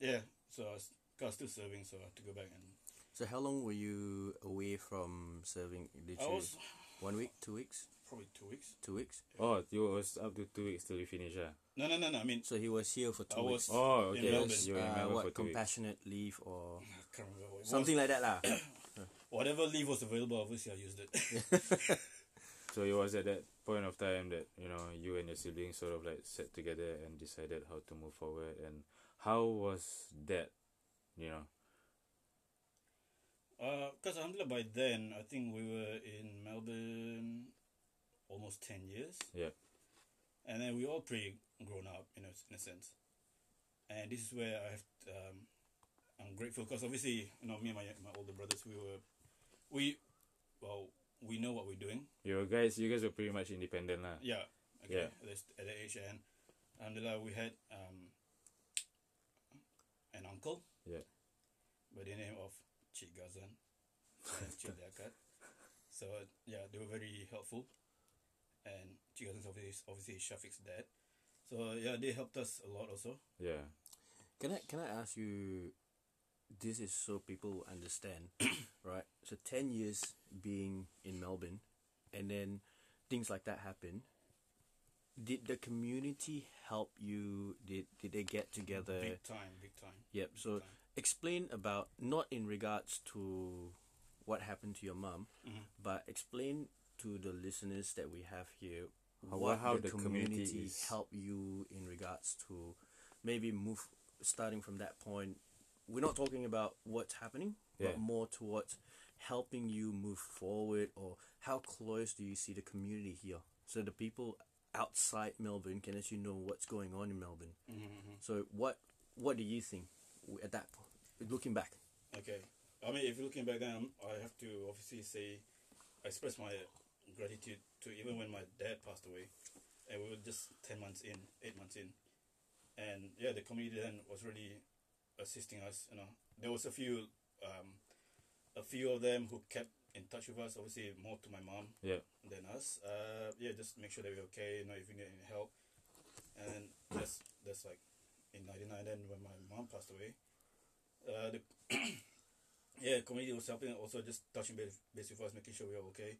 Yeah. So I was, 'cause I was still serving, so I had to go back and. So how long were you away from serving? Did I you was one week, two weeks, probably two weeks. two weeks? Oh, you was up to two weeks till you finish ah. No, no, no, no. I mean, So he was here for two I weeks. was- Oh, In okay. Melbourne. You were Uh, what for two weeks. compassionate leave or [LAUGHS] I can't remember what it something was. like that lah. [COUGHS] Whatever leave was available, obviously I used it. [LAUGHS] [LAUGHS] So it was at that point of time that you know you and your siblings sort of like sat together and decided how to move forward and how was that, you know? Because alhamdulillah, by then I think we were in Melbourne almost ten years. Yeah. and then we all pretty grown up you know in a sense and this is where i have um i'm grateful because obviously you know me and my, my older brothers we were we well we know what we're doing You guys, you guys were pretty much independent lah. yeah okay Yeah. at, the age and alhamdulillah we had um an uncle Yeah. by the name of Cik Gazan Cik [LAUGHS] Liakat. So yeah, they were very helpful. And Cik Gazan is obviously, obviously Shafiq's dad. So yeah, they helped us a lot also. Yeah. Can I can I ask you? This is so people understand, [COUGHS] right? So ten years being in Melbourne, and then things like that happen. Did the community help you? Did did they get together? Big time, big time. Yep. So time. explain about not in regards to what happened to your mom, Mhm. but explain to the listeners that we have here How- what how the, the community community, help you in regards to maybe move starting from that point. We're not talking about what's happening, Yeah. but more towards helping you move forward or how close do you see the community here so the people outside Melbourne can actually know what's going on in Melbourne. Mm-hmm. So what what do you think at that point, looking back? Okay. I mean, if you're looking back then, I have to obviously say, I express my gratitude to even when my dad passed away, and we were just ten months in, eight months in, and yeah, the community then was really assisting us. You know, there was a few, um, a few of them who kept in touch with us. Obviously, more to my mom Yeah. than us. Uh, yeah, just make sure that we're okay. You know, if you need any help, and that's that's like in '99. Then when my mom passed away, uh, the [COUGHS] yeah community was helping. Also, just touching base, base with us, making sure we are okay.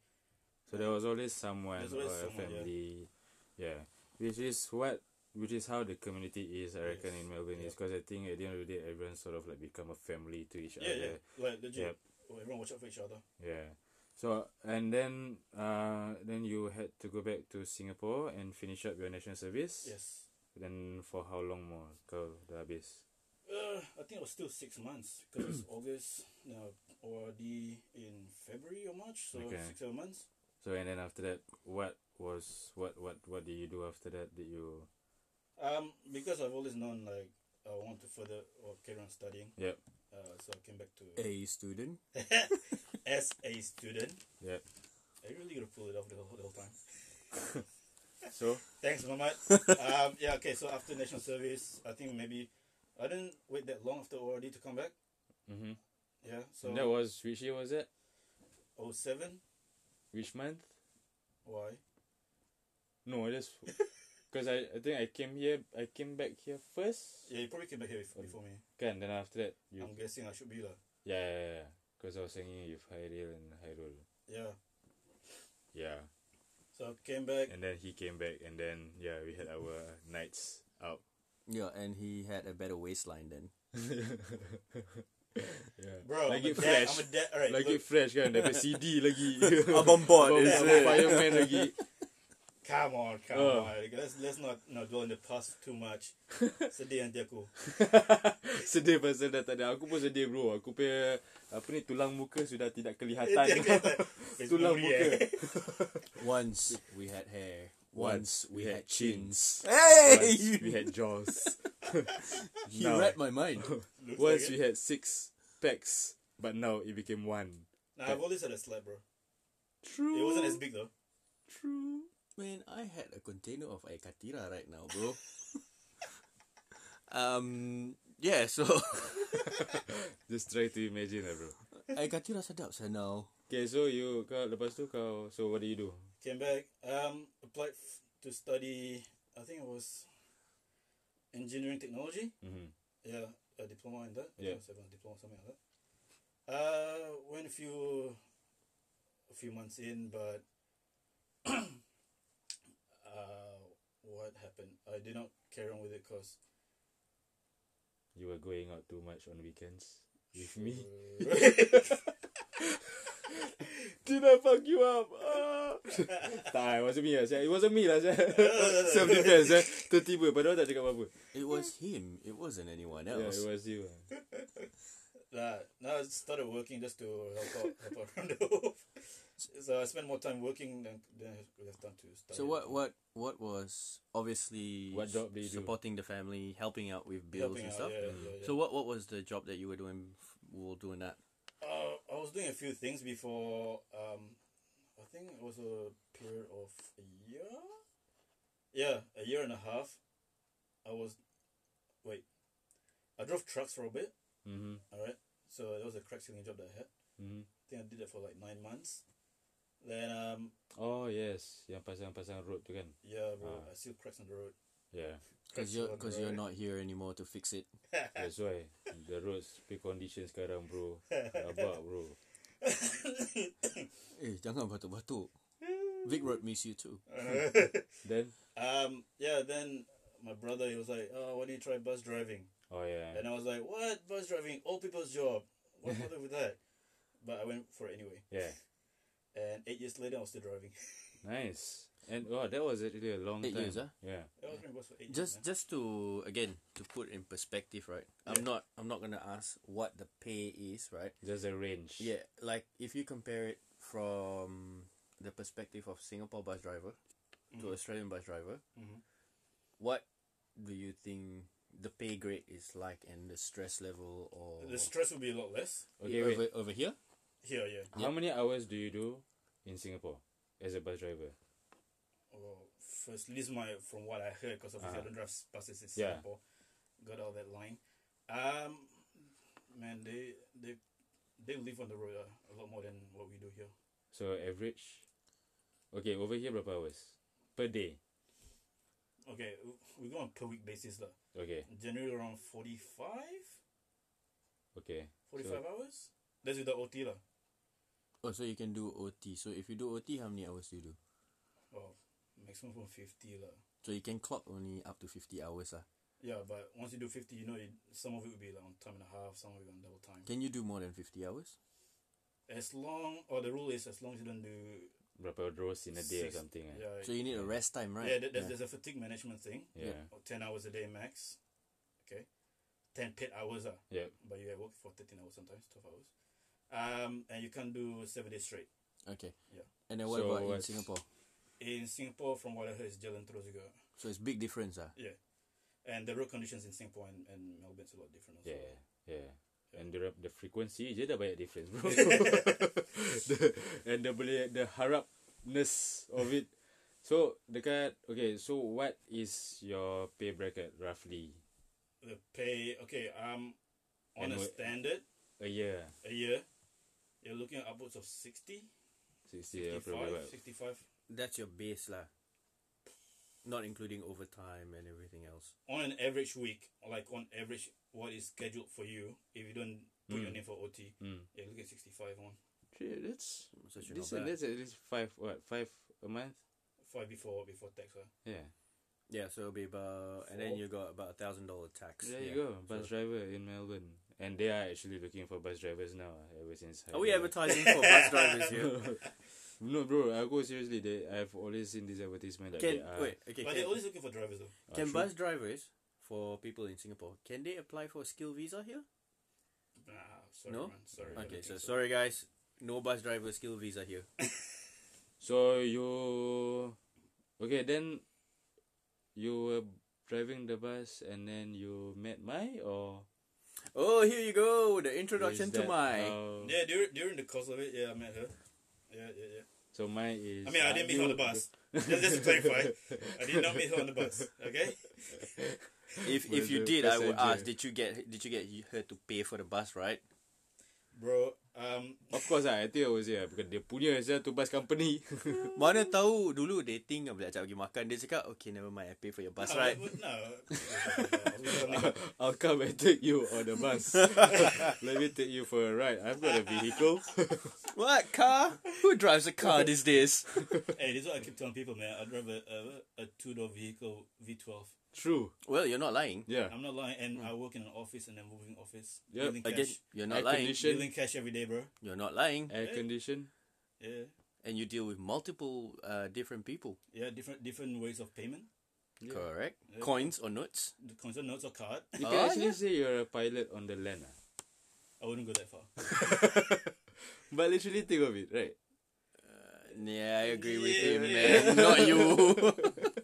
So there was always someone There's or always a someone, yeah. family, yeah. Which is what, which is how the community is. I reckon Yes, in Melbourne yeah. is because I think at the end of the day, everyone sort of like become a family to each Yeah, other. yeah, like legit. Yep. Everyone watch out for each other. Yeah. So and then uh then you had to go back to Singapore and finish up your national service. Yes. Then for how long more? Kau dah habis. Uh, I think it was still six months because it's [CLEARS THROAT] August. Now ORD in February or March, so Okay. six seven months. So and then after that, what was what what what did you do after that? Did you? Um, because I've always known like I want to further or carry on studying. Yep. Uh, so I came back to A student. [LAUGHS] as a student. Yep. I really gotta pull it off the whole, the whole time. [LAUGHS] So Thanks, Muhammad. [LAUGHS] um, yeah, okay. So after national service, I think maybe I didn't wait that long after ORD to come back. mm-hmm. Yeah. So that was which year was it? 07. Which month? Why? No, I just [LAUGHS] because I I think I came here. I came back here first. Yeah, you probably came back here before, before me. Kan then after that you I'm guessing I should be lah. yeah yeah yeah. Because I was hanging with Hairil and Hairul. Yeah. Yeah. So I came back. And then he came back, and then yeah, we had our nights out. Yeah, and he had a better waistline then. [LAUGHS] yeah. Bro, Lagi I'm dad. fresh. I'm a dad. Alright, Lagi look, fresh kan Daripada [LAUGHS] CD lagi Abang [LAUGHS] it? Fireman lagi come on, come Oh. on. Let's let's not not dwell in the past too much. [LAUGHS] Sedih nanti aku. Sedih pasal dah tak ada Aku pun sedih bro Aku punya Apa ni Tulang muka sudah tidak kelihatan Tulang muka eh. Once we had hair. Once we had chins. Once Hey! we had jaws [LAUGHS] He Now- read my mind. [LAUGHS] Looks Once like we it. had six packs But now it became one Nah, I've always had a slab, bro. True It wasn't as big though. True Man, I had a container of air katira right now, bro. [LAUGHS] um, yeah, so Just try to imagine lah bro air katira sedap saya now. Okay so you kau Lepas tu kau So what do you do Came back. Um, applied f- to study. I think it was engineering technology. mm-hmm. Yeah, a diploma in that. Yeah. I think it was a diploma, something like that. Uh, went a few, a few months in, but [CLEARS THROAT] uh, what happened? I did not carry on with it because You were going out too much on weekends With me [LAUGHS] [LAUGHS] Did I fuck you up? Ah. [LAUGHS] tak, it wasn't me lah. It wasn't me lah. [LAUGHS] Self defense eh. Tertiba. Padahal tak cakap apa-apa. It was him. It wasn't anyone else Yeah, else. it was you. [LAUGHS] Nah, now I started working just to help out, help out around the home. So I spent more time working than than I have time to study. So what what what was obviously What job did you do? supporting the family, helping out with bills Helping and out, stuff. yeah, yeah, yeah. So what what was the job that you were doing while doing that? Uh, I was doing a few things before. Um, I think it was a period of a year. Yeah, a year and a half. I was, wait, I drove trucks for a bit. Mm-hmm. All right, so it was a crack sealing job that I had. Mm-hmm. I think I did that for like nine months. Then um, Oh yes, yang pasang-pasang road tu kan. yeah, bro, Ah. I sealed cracks on the road. Yeah, Because you're because you're not here anymore to fix it. that's why the roads pre condition sekarang bro. [LAUGHS] Rabak bro. [COUGHS] Eh, jangan batuk-batuk. Vic Road miss you too. [LAUGHS] Then um, yeah, then my brother he was like, "Oh, why don't you try bus driving?" oh yeah. And I was like, "What bus driving? Old people's job. What's bother with that?" But I went for it anyway. Yeah. And eight years later, I was still driving. [LAUGHS] Nice. And oh, that was actually a long Eight time. years, ah? Yeah. I was for eight Just years. man. just to again to put in perspective, right? I'm not I'm not gonna ask what the pay is, right? Just a range. Yeah, like if you compare it from the perspective of Singapore bus driver to Australian bus driver, Mhm. what do you think the pay grade is like and the stress level or The stress will be a lot less Okay, over, wait. over here? here. Yeah. How many hours do you do in Singapore as a bus driver? Well, first, this is my from what I heard because obviously I Ah. don't drive buses in Yeah. Singapore. Got all that line. Um, man, they they they live on the road uh, a lot more than what we do here. So average. Okay, over here berapa hours per day? Okay, we go on per week basis lah. Okay, Generally around 45, okay. 45 hours. That's with the OT lah. Oh, so you can do OT. So if you do OT, how many hours do you do? Well, maximum from 50 lah. So you can clock only up to 50 hours. Ah. Yeah, but once you do 50, you know, it, some of it will be like on time and a half, some of it on double time. Can you do more than 50 hours? As long, or the rule is as long as you don't do. Berapa draws in a day or six- something? eh? Yeah, So you need a rest time, right? yeah, there- there's, there's a fatigue management thing. Yeah. Or 10 hours a day max. Okay. 10 paid hours, ah, Yeah. but you at work for 13 hours sometimes, 12 hours. Um, and you can't do seven days straight. Okay. Yeah. And then what So about in what's- Singapore? In Singapore, from what I heard, is jalan terus juga. So it's big difference. Ah. Yeah. And the road conditions in Singapore and, and Melbourne's a lot different also. Yeah, yeah. And the the frequency je dah banyak difference bro. [LAUGHS] [LAUGHS] the, and the boleh the harapness of it. So dekat okay, so what is your pay bracket roughly The pay, okay, um, on And a standard, a year? a year, you're looking at upwards of 60, 60 65, 65. That's your base lah. Not including overtime and everything else. On an average week, like on average, what is scheduled for you, if you don't put your Mm. name for OT, Mm. yeah, look at 65 on. Shit, That's So this, not bad. that's at least five what five a month? Five before before tax, huh? Yeah. Yeah, so it'll be about, and then you got about a thousand dollar tax. There yeah. you go, bus So- driver in Melbourne. and they are actually looking for bus drivers now. Ever since. Are we advertising [LAUGHS] for bus drivers here? [LAUGHS] no, bro. I go seriously. They, I've always seen this advertisement. That Can they are, wait, okay. But Can, they're always looking for drivers though. Ah, can true. bus drivers for people in Singapore can they apply for a skill visa here? Nah, sorry, No? man. Sorry. Okay, don't so sorry guys, no bus driver skill visa here. [LAUGHS] So you okay then you were driving the bus and then you met Mai or Oh, here you go, the introduction is to that my. Yeah, during, during the course of it, yeah, I met her. Yeah, yeah, yeah. So Mai is I mean, I didn't meet her on the bus. [LAUGHS] Just, just to clarify, I did not meet her on the bus. Okay. If if you did, I would ask, did you get did you get her to pay for the bus ride? Bro, um, Of course lah, I think I was here because dia punya satu bus company. [LAUGHS] Mana tahu dulu dating bila ajak pergi makan dia cakap okay never mind I pay for your bus no, ride. no. [LAUGHS] [LAUGHS] I'll come and take you on the bus. Let me take you for a ride. I've got a vehicle. What car? Who drives a car these days? hey, this is what I keep telling people, man. I'd drive a, a, a two door vehicle V12. True. Well, you're not lying. Yeah. I'm not lying, and I work in an office and then moving office. Yep. Dealing Again, cash. you're not Air lying. condition. Dealing cash every day, bro. You're not lying, Air condition. Yeah, and you deal with multiple uh, different people. yeah. Different different ways of payment. Yeah. Correct. Yeah. Coins or notes. The constant notes or card. You Oh, can actually yeah. say you're a pilot on the land. ah. I wouldn't go that far. [LAUGHS] But literally think of it, right? Yeah, I agree with Yeah, him, man. man. Not you. [LAUGHS]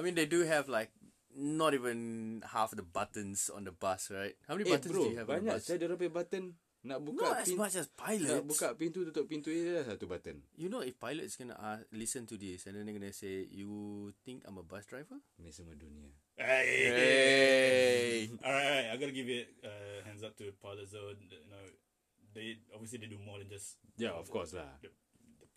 I mean, they do have like not even half the buttons on the bus, right? How many Eh buttons bro, do you have on the banyak bus? saya dia orang punya button. Nak buka Not as pin, much as nak pilots. buka pintu tutup pintu dia dah satu button. You know, if pilots gonna uh, listen to this and then they're gonna say, "You think I'm a bus driver?" Ni semua dunia. Hey. [LAUGHS] Hey. All right, all right, I gotta give it uh, hands up to pilots though. You know, they obviously they do more than just Yeah, of course lah. the,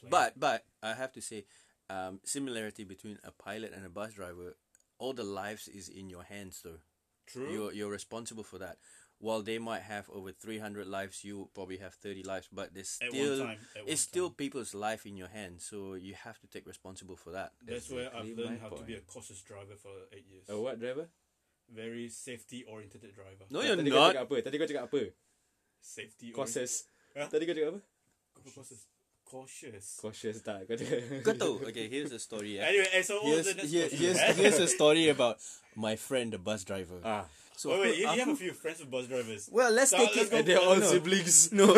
the. But but I have to say, um, similarity between a pilot and a bus driver, all the lives is in your hands though. true. You're you're responsible for that. While they might have over three hundred lives, you probably have thirty lives, but there's At one still time, at it's one still time. people's life in your hands. So you have to take responsible for that. That's where I've learned my how to be a cautious driver for eight years. A what driver? Very safety oriented driver. No, you're tadi kau not. cakap apa? Tadi kau cakap apa? Safety Cautious. Huh? Tadi kau cakap apa? Apa cautious? Cautious. Cautious tak? Kau cakap. Kau tahu? Okay, here's a story. Yeah. Anyway, eh, so what Here's, was the next here, here's, [LAUGHS] here's a story about my friend, the bus driver. Ah. So wait, wait, you, aku- you have a few friends with bus drivers. Well, let's So, take let's it. And they're all no. siblings. [LAUGHS] No,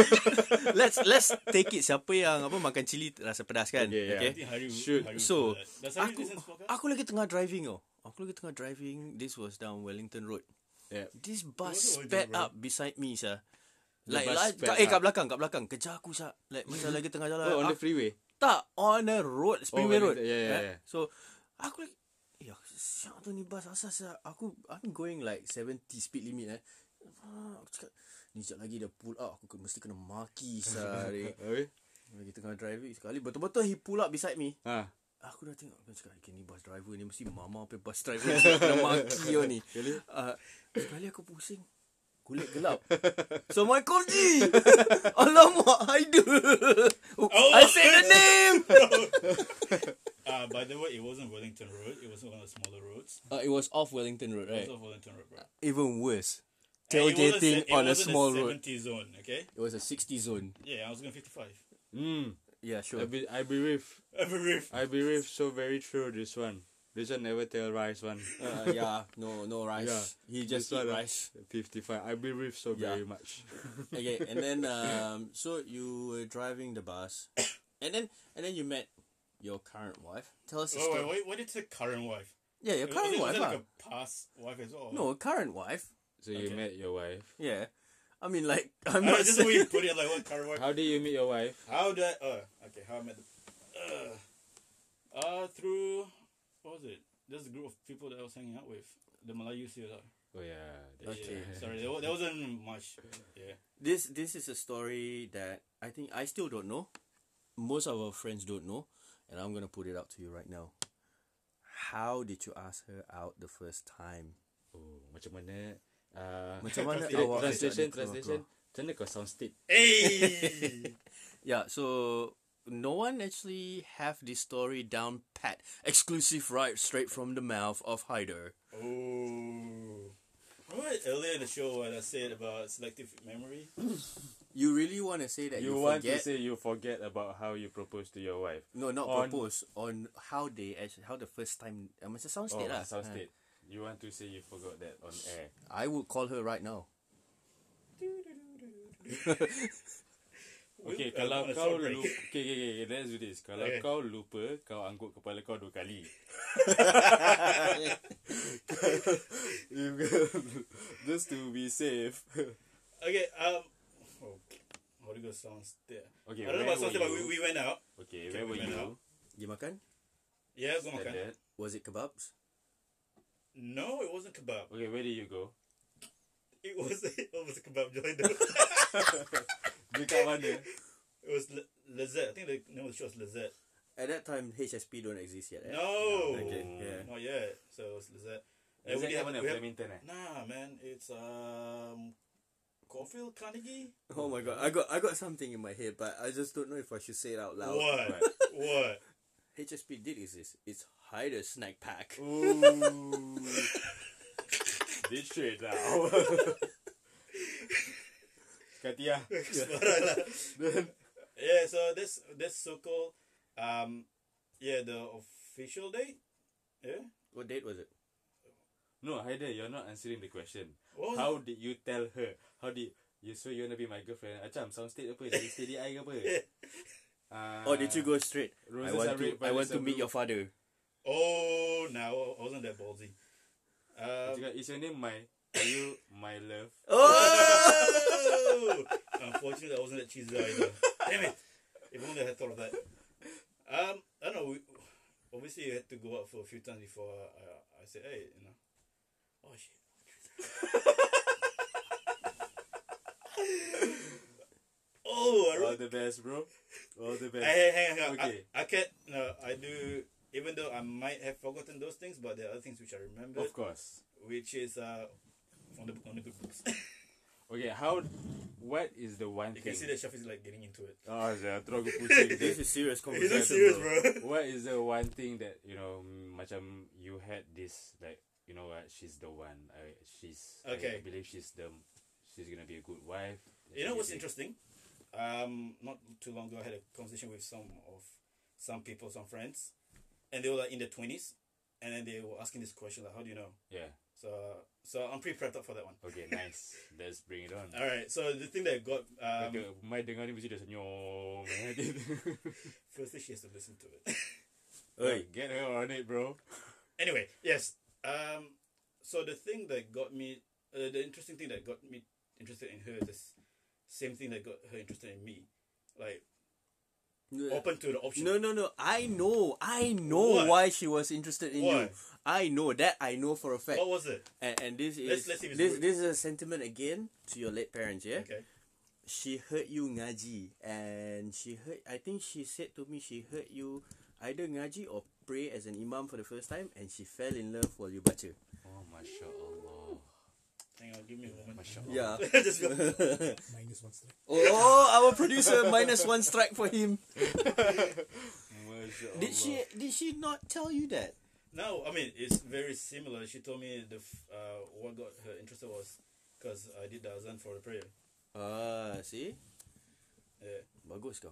let's let's take it. Siapa yang apa makan cili rasa pedas kan? Okay, yeah. Think Haru, Shoot. Haru So, Aku aku lagi tengah driving oh. Aku lagi tengah driving. This was down Wellington Road. Yeah. This bus sped up beside me sah. Like, like kat, eh kat belakang, kat belakang. Kejar aku sah. Like macam lagi tengah jalan. Oh, on the freeway. Tak, on the road, Springway Oh, Road. Yeah, yeah, Eh, yeah. So, aku lagi, ya, siap tu ni bus asal sah. Aku, I'm going like 70 speed limit eh. Ah, Aku cakap, ni sekejap lagi dia pull up. Aku mesti kena maki sah. [LAUGHS] ni. Okay. Lagi tengah driving sekali. Betul-betul he pull up beside me. Ah. Aku dah tengok Aku cakap okay, ni bus driver ni Mesti mama apa bus driver Kena maki kau ni [LAUGHS] uh, Sekali aku pusing Kulit gelap [LAUGHS] Assalamualaikum [LAUGHS] Ji Alamak Haider oh, I said the name [LAUGHS] Uh, by the way, it wasn't Wellington Road. It was one of the smaller roads. uh, It was off Wellington Road It right was off Wellington Road, bro. Even worse And it wasn't Tailgating se- it on a wasn't small road 70 zone, okay? It was a 60 zone Yeah, I was going 55. Mm. Yeah sure. I, sure be, I believe. Every riff. I believe so very true this one. This one never tell rice one. [LAUGHS] uh, Yeah No no rice Yeah. He just This eat one, uh, rice 55. I believe so Yeah. very much. [LAUGHS] okay, and then um, so you were driving the bus, [COUGHS] and then and then you met your current wife. Tell us the Wait, wait, wait, what did you say current wife? Yeah, your Was current it- was wife. it like a past wife as well? No, current wife. So you Okay. met your wife. Yeah, I mean like [LAUGHS] I'm Uh, not just the way you put it, like what current wife? How did you meet your wife? How did I, uh, okay, how I met the, uh, uh, through, what was it? There's a group of people that I was hanging out with. The Malayu CSR. Oh yeah. Yeah, Okay. yeah. Sorry, there, there wasn't much. Yeah. This this is a story that I think I still don't know. Most of our friends don't know, and I'm gonna put it out to you right now. How did you ask her out the first time? Oh, macam mana? Uh, Macam mana awak [LAUGHS] translation, ajak dia keluar- translation. Macam mana kau sound state? Hey! [LAUGHS] Yeah, so no one actually have this story down pat. Exclusive right straight from the mouth of Haider. oh. What? it earlier in the show when I said about selective memory? [CLEARS THROAT] You really want to say that You, forget. you, want forget? to say you forget about how you proposed to your wife. no, not on- propose on how they actually how the first time. Uh, macam sound Oh, state lah. sound Ah. state. You want to say you forgot that on air. I would call her right now. [LAUGHS] Okay, Uh, kalau kau lupa, okay, okay, okay, let's do this. Kalau Okay. kau lupa, kau angkut kepala kau dua kali. [LAUGHS] Just to be safe. Okay, um, oh, Holy Ghost sounds there. Okay, I don't know where about sounds were but we, we went out. Okay, Okay, where were we went you? out. You makan? Yeah, go makan. that? Was it kebabs? No, it wasn't kebab. Okay, where did you go? It was [LAUGHS] it was a kebab joint. [LAUGHS] though. [LAUGHS] Dekat mana? it was Le- Lizette. I think the name of the show was Lizette. At that time, HSP don't exist yet. eh? No, Okay, yeah. not yet. So it was Lizette. Is And we that have- mana? we have- Flemington eh? Nah, man, it's um, Caulfield Carnegie. Oh my god, I got I got something in my head, but I just don't know if I should say it out loud. What? [LAUGHS] What? HSP did exist. It's Haider Snack Pack. Ooh. [LAUGHS] Did straight now. Katia. Sembarang lah. [LAUGHS] [LAUGHS] yeah, so this this so called um yeah the official date. Yeah. What date was it? No, Haider, you're not answering the question. What How did you tell her? How did you so you wanna be my girlfriend? Macam sound state apa? Jadi steady eye ke apa? [LAUGHS] Uh, Or did you go straight? I Roses want to I want to meet blue. your father. Oh no, I wasn't that ballsy. Um, is your name my are you my love? oh! [LAUGHS] Unfortunately, I wasn't that cheesy either. Damn it! If only I had thought of that. Um, I don't know. We, obviously, you had to go out for a few times before uh, I said, "Hey, you know." Oh shit! [LAUGHS] oh, I All the best, bro. All the best. Hey, hey, hang on, hang on. Okay. I, I can't. No, I do. Even though I might have forgotten those things, but there are other things which I remember, Of course. which is uh, on the on the good books. [LAUGHS] Okay, how? What is the one you thing? can see that Shafiq is like getting into it. Oh, saya terus. This is serious He's conversation. not serious, bro. bro. what is the one thing that you know macam you had this like you know what she's the one I, she's Okay. I believe she's the she's gonna be a good wife You know what's She's- interesting? Um, not too long ago, I had a conversation with some of some people, some friends, and they were like in their twenties, and then they were asking this question like, "How do you know?" yeah So, so I'm pretty prepped up for that one. okay nice [LAUGHS] let's bring it on All right. So the thing that got um, Mai dengar ni mesti dia senyum firstly, she has to listen to it. [LAUGHS] Oi. get her on it bro [LAUGHS] anyway, yes. Um, so the thing that got me, uh, the interesting thing that got me interested in her is the same thing that got her interested in me, like open to the option. No, no, no. I know. I know What? why she was interested in you. I know that. I know for a fact. What was it? And, and this is Let's- let's see this good. this is a sentiment again to your late parents. Yeah. Okay. She heard you ngaji, and she heard. I think she said to me she heard you either ngaji or pray as an imam for the first time, and she fell in love while you baca. oh masya Allah Hang on, give me a moment. Yeah. [LAUGHS] Just go. [LAUGHS] Minus one strike. oh, our producer minus one strike for him. Did she? Did she not tell you that? No, I mean it's very similar. She told me the f- uh, what got her interested was because I did the azan for the prayer. Ah, see, Yeah. bagus kau.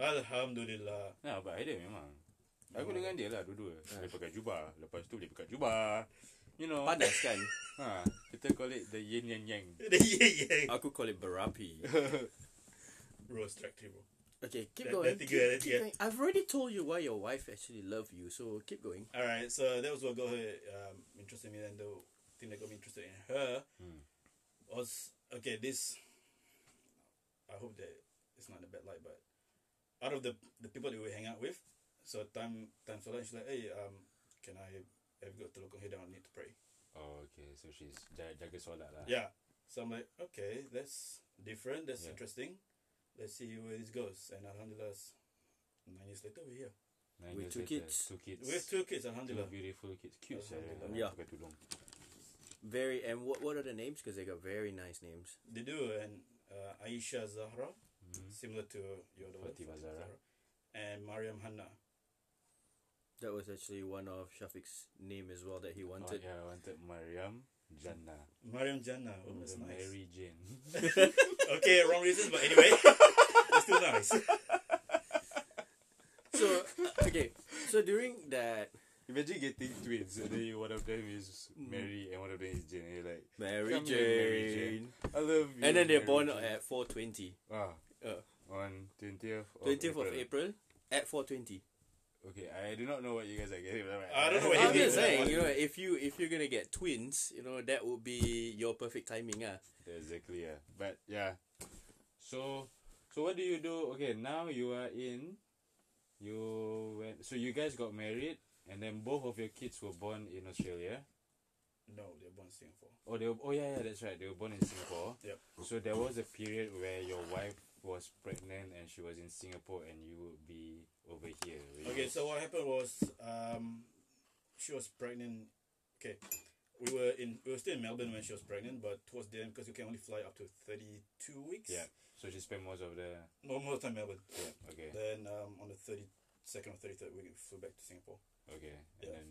Alhamdulillah. Nah, but idea memang Aku dengan dia lah dua-dua Dia pakai jubah Lepas tu dia pakai jubah You know Panas kan? [LAUGHS] ha, Kita call it the yin and yang [LAUGHS] yeah, yeah. Aku call it berapi. [LAUGHS] Three, bro. Okay, keep That- going. Keep, keep going. I've already told you why your wife actually love you, so keep going. All right, so that was what got her um, interested in me, and the thing that got me interested in her Hmm. was okay. This I hope that it's not in a bad light, but out of the the people that we hang out with, so time time solat, she's like, hey, um, can I have you got to look on here down? I need to pray. Oh okay So she's jaga, jaga solat lah Yeah. So I'm like, okay, that's different. That's Yeah. interesting. Let's see where this goes. And alhamdulillah, s- nine years later, we're here. Nine With years two later, kids. Two kids We have two kids, Two alhamdulillah. beautiful kids Cute saya Alhamdulillah. Yeah. Pakai tudung Very and what what are the names? Because they got very nice names. They do, and uh, Aisha Zahra, Hmm. similar to your other one, Fatima Fatima Zahra. and Mariam Hanna. That was actually one of Shafiq's name as well that he Oh, wanted. yeah, I wanted Mariam Jannah. Mariam Jannah. Oh, that's nice. Mary Jane. [LAUGHS] Okay, wrong reasons, but anyway, [LAUGHS] it's still nice. So uh, okay, so during that Imagine getting twins and then one of them is Mary and one of them is Jane. You're like, Mary Come here, Mary Jane, I love you. and then they're Mary born Jane." at four twenty. Ah, Uh, on 20th of twentieth of April. April at four twenty. Okay, I do not know what you guys are getting. but [LAUGHS] I don't know what I'm you just mean. saying, you know, if you if you're gonna get twins, you know, that would be your perfect timing, ah. Exactly, yeah. But yeah. So, so what do you do? Okay, now you are in. You went. So you guys got married, and then both of your kids were born in Australia. No, they were born in Singapore. Oh, they were, oh yeah, yeah, that's right. They were born in Singapore. Yep. So there was a period where your wife was pregnant and she was in Singapore, and you would be over here. were you? Okay, so what happened was, um, she was pregnant. Okay, we were in we were still in Melbourne when she was pregnant, but towards the end, because you can only fly up to thirty two weeks. Yeah. So she spent most of the. No, most of the time Melbourne. Yeah. Okay. Then um, on the thirty second or thirty third week, we flew back to Singapore. Okay. And Yeah. then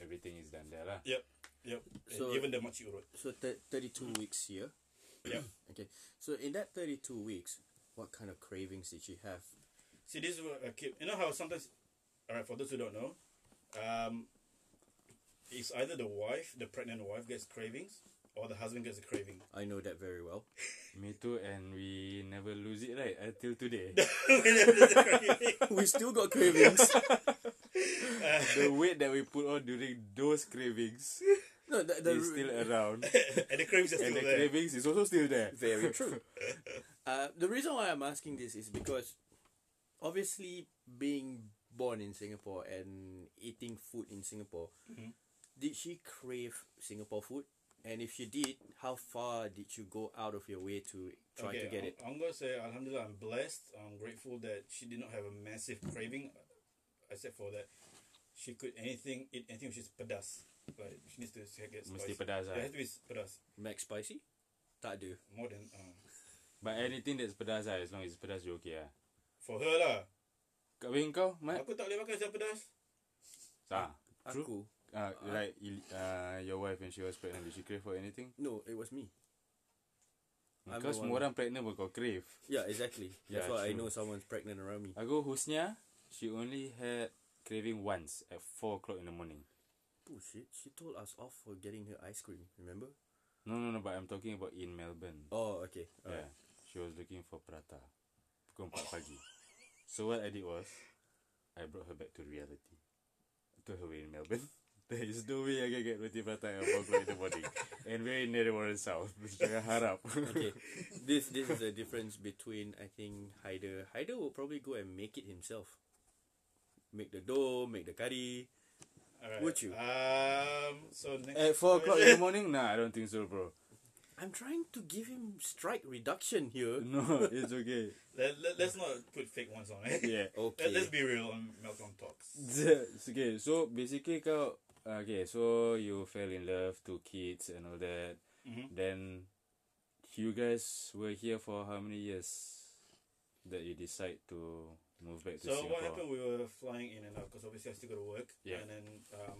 everything is done there, lah. Yep. Yep. So- So even the Machi Road. So th- thirty two weeks here. yeah. [COUGHS] Okay. So in that thirty two weeks, what kind of cravings did she have? See, this is what I keep. You know how sometimes, all right, for those who don't know, um, it's either the wife, the pregnant wife, gets cravings, or the husband gets a craving. I know that very well. [LAUGHS] Me too, and we never lose it right until today. [LAUGHS] we still got cravings. [LAUGHS] the weight that we put on during those cravings no, the, the is still around, and the cravings are and the there. cravings is also still there. Very true. Uh, the reason why I'm asking this is because obviously being born in Singapore and eating food in Singapore, Mhm. did she crave Singapore food? And if she did, how far did you go out of your way to try to get I'm, it? I'm gonna say, Alhamdulillah, I'm blessed. I'm grateful that she did not have a massive craving, except for that she could anything eat anything which is pedas. Like she needs to get Mesti spicy. pedas It lah. has to be pedas. Mac spicy? Tak ada. More than uh, But anything that's pedas lah, as long as it's pedas, you okay lah. for her lah. Kahwin kau, Mat? Aku tak boleh makan siapa pedas. Ah, true. Aku. Uh, like il- uh, your wife when she was pregnant, did she crave for anything? No, it was me. I'm Kau the semua one- orang pregnant pun kau crave. Yeah, exactly. That's Yeah, why I true. know someone's pregnant around me. Aku Husnia, she only had craving once at 4 o'clock in the morning. Bullshit. She told us off for getting her ice cream. Remember? No, no, no, but I'm talking about in Melbourne. Oh, okay. Yeah, Alright. She was looking for prata. Pukul 4 pagi. So what I did was, I brought her back to reality. To her way in Melbourne. [LAUGHS] There is no way I can get roti prata at 4 o'clock in the morning. And very near the Warren South. Jangan harap. [LAUGHS] okay. [LAUGHS] This this is the difference between I think Haider. Haider will probably go and make it himself. Make the dough, make the curry. Alright. Would you? Um. So next. At 4 o'clock in the morning? Nah, I don't think so, bro. I'm trying to give him strike reduction here. [LAUGHS] No, it's okay. [LAUGHS] Let, let, let's not put fake ones on it. Yeah. Okay. [LAUGHS] Let, let's be real on MelbKonzTalk. okay, so basically kau okay, so you fell in love, two kids and all that. Mhm. Then you guys were here for how many years that you decide to move back to So Singapore? So what happened? We were flying in and out because obviously I still got to work. Yeah. And then um,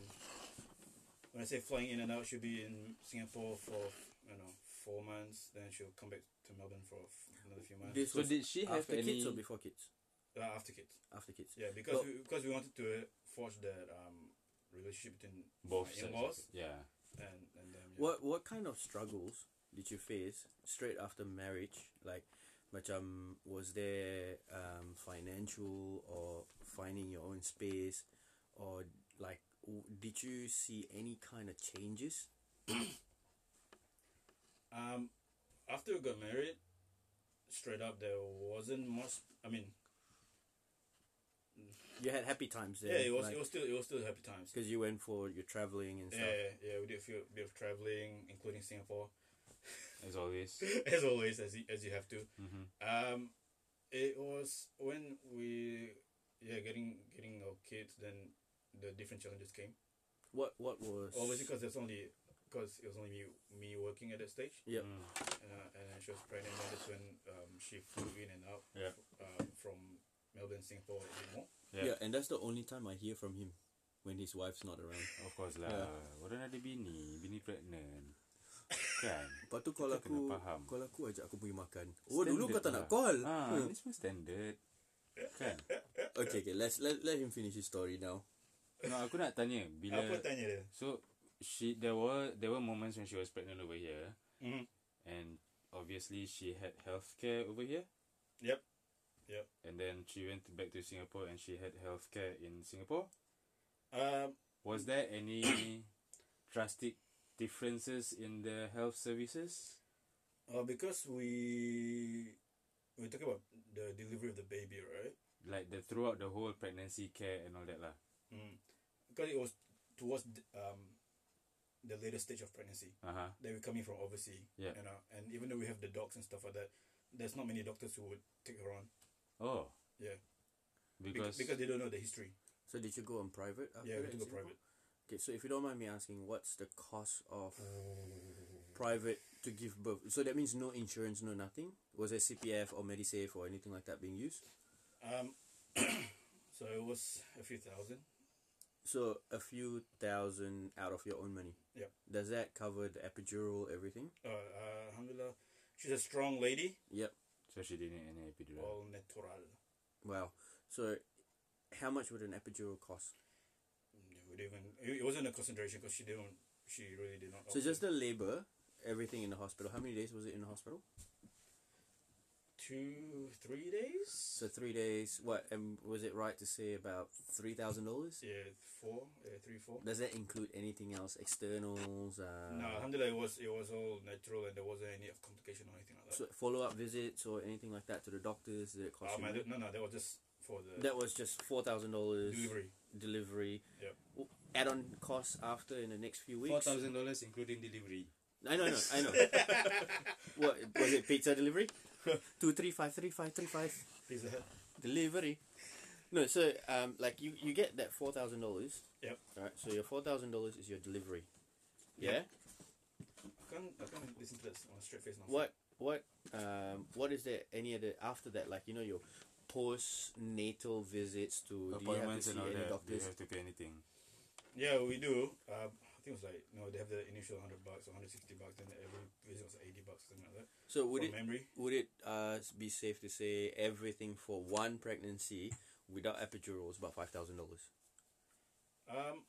when I say flying in and out, she'll be in Singapore for you know four months. Then she'll come back to Melbourne for another few months. This So did she have after any kids or before kids? Uh, after kids. After kids. Yeah, because Well- we, because we wanted to forge that um, relationship between both my sides? in-laws Yeah. and and them. Yeah. What what kind of struggles did you face straight after marriage? Like, macam was there um, financial or finding your own space, or like w- did you see any kind of changes? Um, after we got married, straight up there wasn't much. I mean, You had happy times there. yeah, it was it was still it was still happy times. because you went for your traveling and Yeah, stuff. yeah, yeah, we did a few bit of traveling, including Singapore, [LAUGHS] As always. as always, as you, as you have to. mm-hmm. Um, it was when we yeah getting getting our kids, then the different challenges came. What what was? Obviously, because there's only because it was only me me working at that stage, Yep. Mm. uh, and then she was pregnant. And that's when um, she flew in and out Yeah. um, from Melbourne, Singapore, a bit more. Yeah. Yeah. and that's the only time I hear from him. when his wife's not around. Of course lah. Yeah. Orang ada bini, bini pregnant. Kan? [LAUGHS] Lepas tu kena aku faham. kalau aku ajak aku pergi makan. Oh dulu kau tak Standard nak lah. call. Ah, Hmm. ni semua standard. Kan? Okay, okay. Let's let let him finish his story now. No, aku nak tanya bila Apa tanya dia? So she there were there were moments when she was pregnant over here Mm-hmm. and obviously she had healthcare over here Yep. Yep. and then she went back to Singapore and she had healthcare in Singapore. Um, Was there any [COUGHS] drastic differences in the health services? uh, because we we're talking about the delivery of the baby, right? Like the throughout the whole pregnancy care and all that lah. Mm. Because it was towards um the later stage of pregnancy. Uh huh. They were coming from overseas. Yeah. You know, and even though we have the dogs and stuff like that, there's not many doctors who would take her on. Oh, Yeah. Bec- because because they don't know the history. So did you go on private? After Yeah, we that had to go private. Okay, so if you don't mind me asking, what's the cost of private to give birth? So that means no insurance, no nothing. Was there CPF or MediSave or anything like that being used? Um, [COUGHS] so it was a few thousand. So a few thousand out of your own money. Yep. Does that cover the epidural, everything? Uh, uh, alhamdulillah, she's a strong lady. Yep. so she didn't need any epidural. All natural. Wow. So how much would an epidural cost? We didn't even. It it wasn't a concentration because she didn't. She really did not. So just the labor, everything in the hospital. How many days was it in the hospital? Two, three days. So three days. What? And was it right to say about three thousand dollars? Yeah, four, yeah, three, four. Does that include anything else? Externals? Uh, no, alhamdulillah, it was it was all natural and there wasn't any complication or anything like that. So follow up visits or anything like that to the doctors? Did it cost um, you? I no, no, that was just for the That was just four thousand dollars delivery. Delivery. Yep. Add on costs after in the next few weeks. Four thousand dollars including delivery. I know, I know, I know. [LAUGHS] what was it? Pizza delivery? Two three five three five three five Pizza Hut. delivery. No, so um, like you you get that four thousand dollars. Yep. Right. So your four thousand dollars is your delivery. Yeah. Yep. I can't, I can't listen to this on a straight face now. What what um what is there any other after that like you know your postnatal visits to do you have to Appointments see and all any that. Do you have to pay anything? Yeah, we do. Uh, I think it was like no, they have the initial hundred bucks hundred sixty bucks, and every visit was eighty bucks, something like that. So would it memory. would it uh be safe to say everything for one pregnancy without epidural is about five thousand dollars? Um,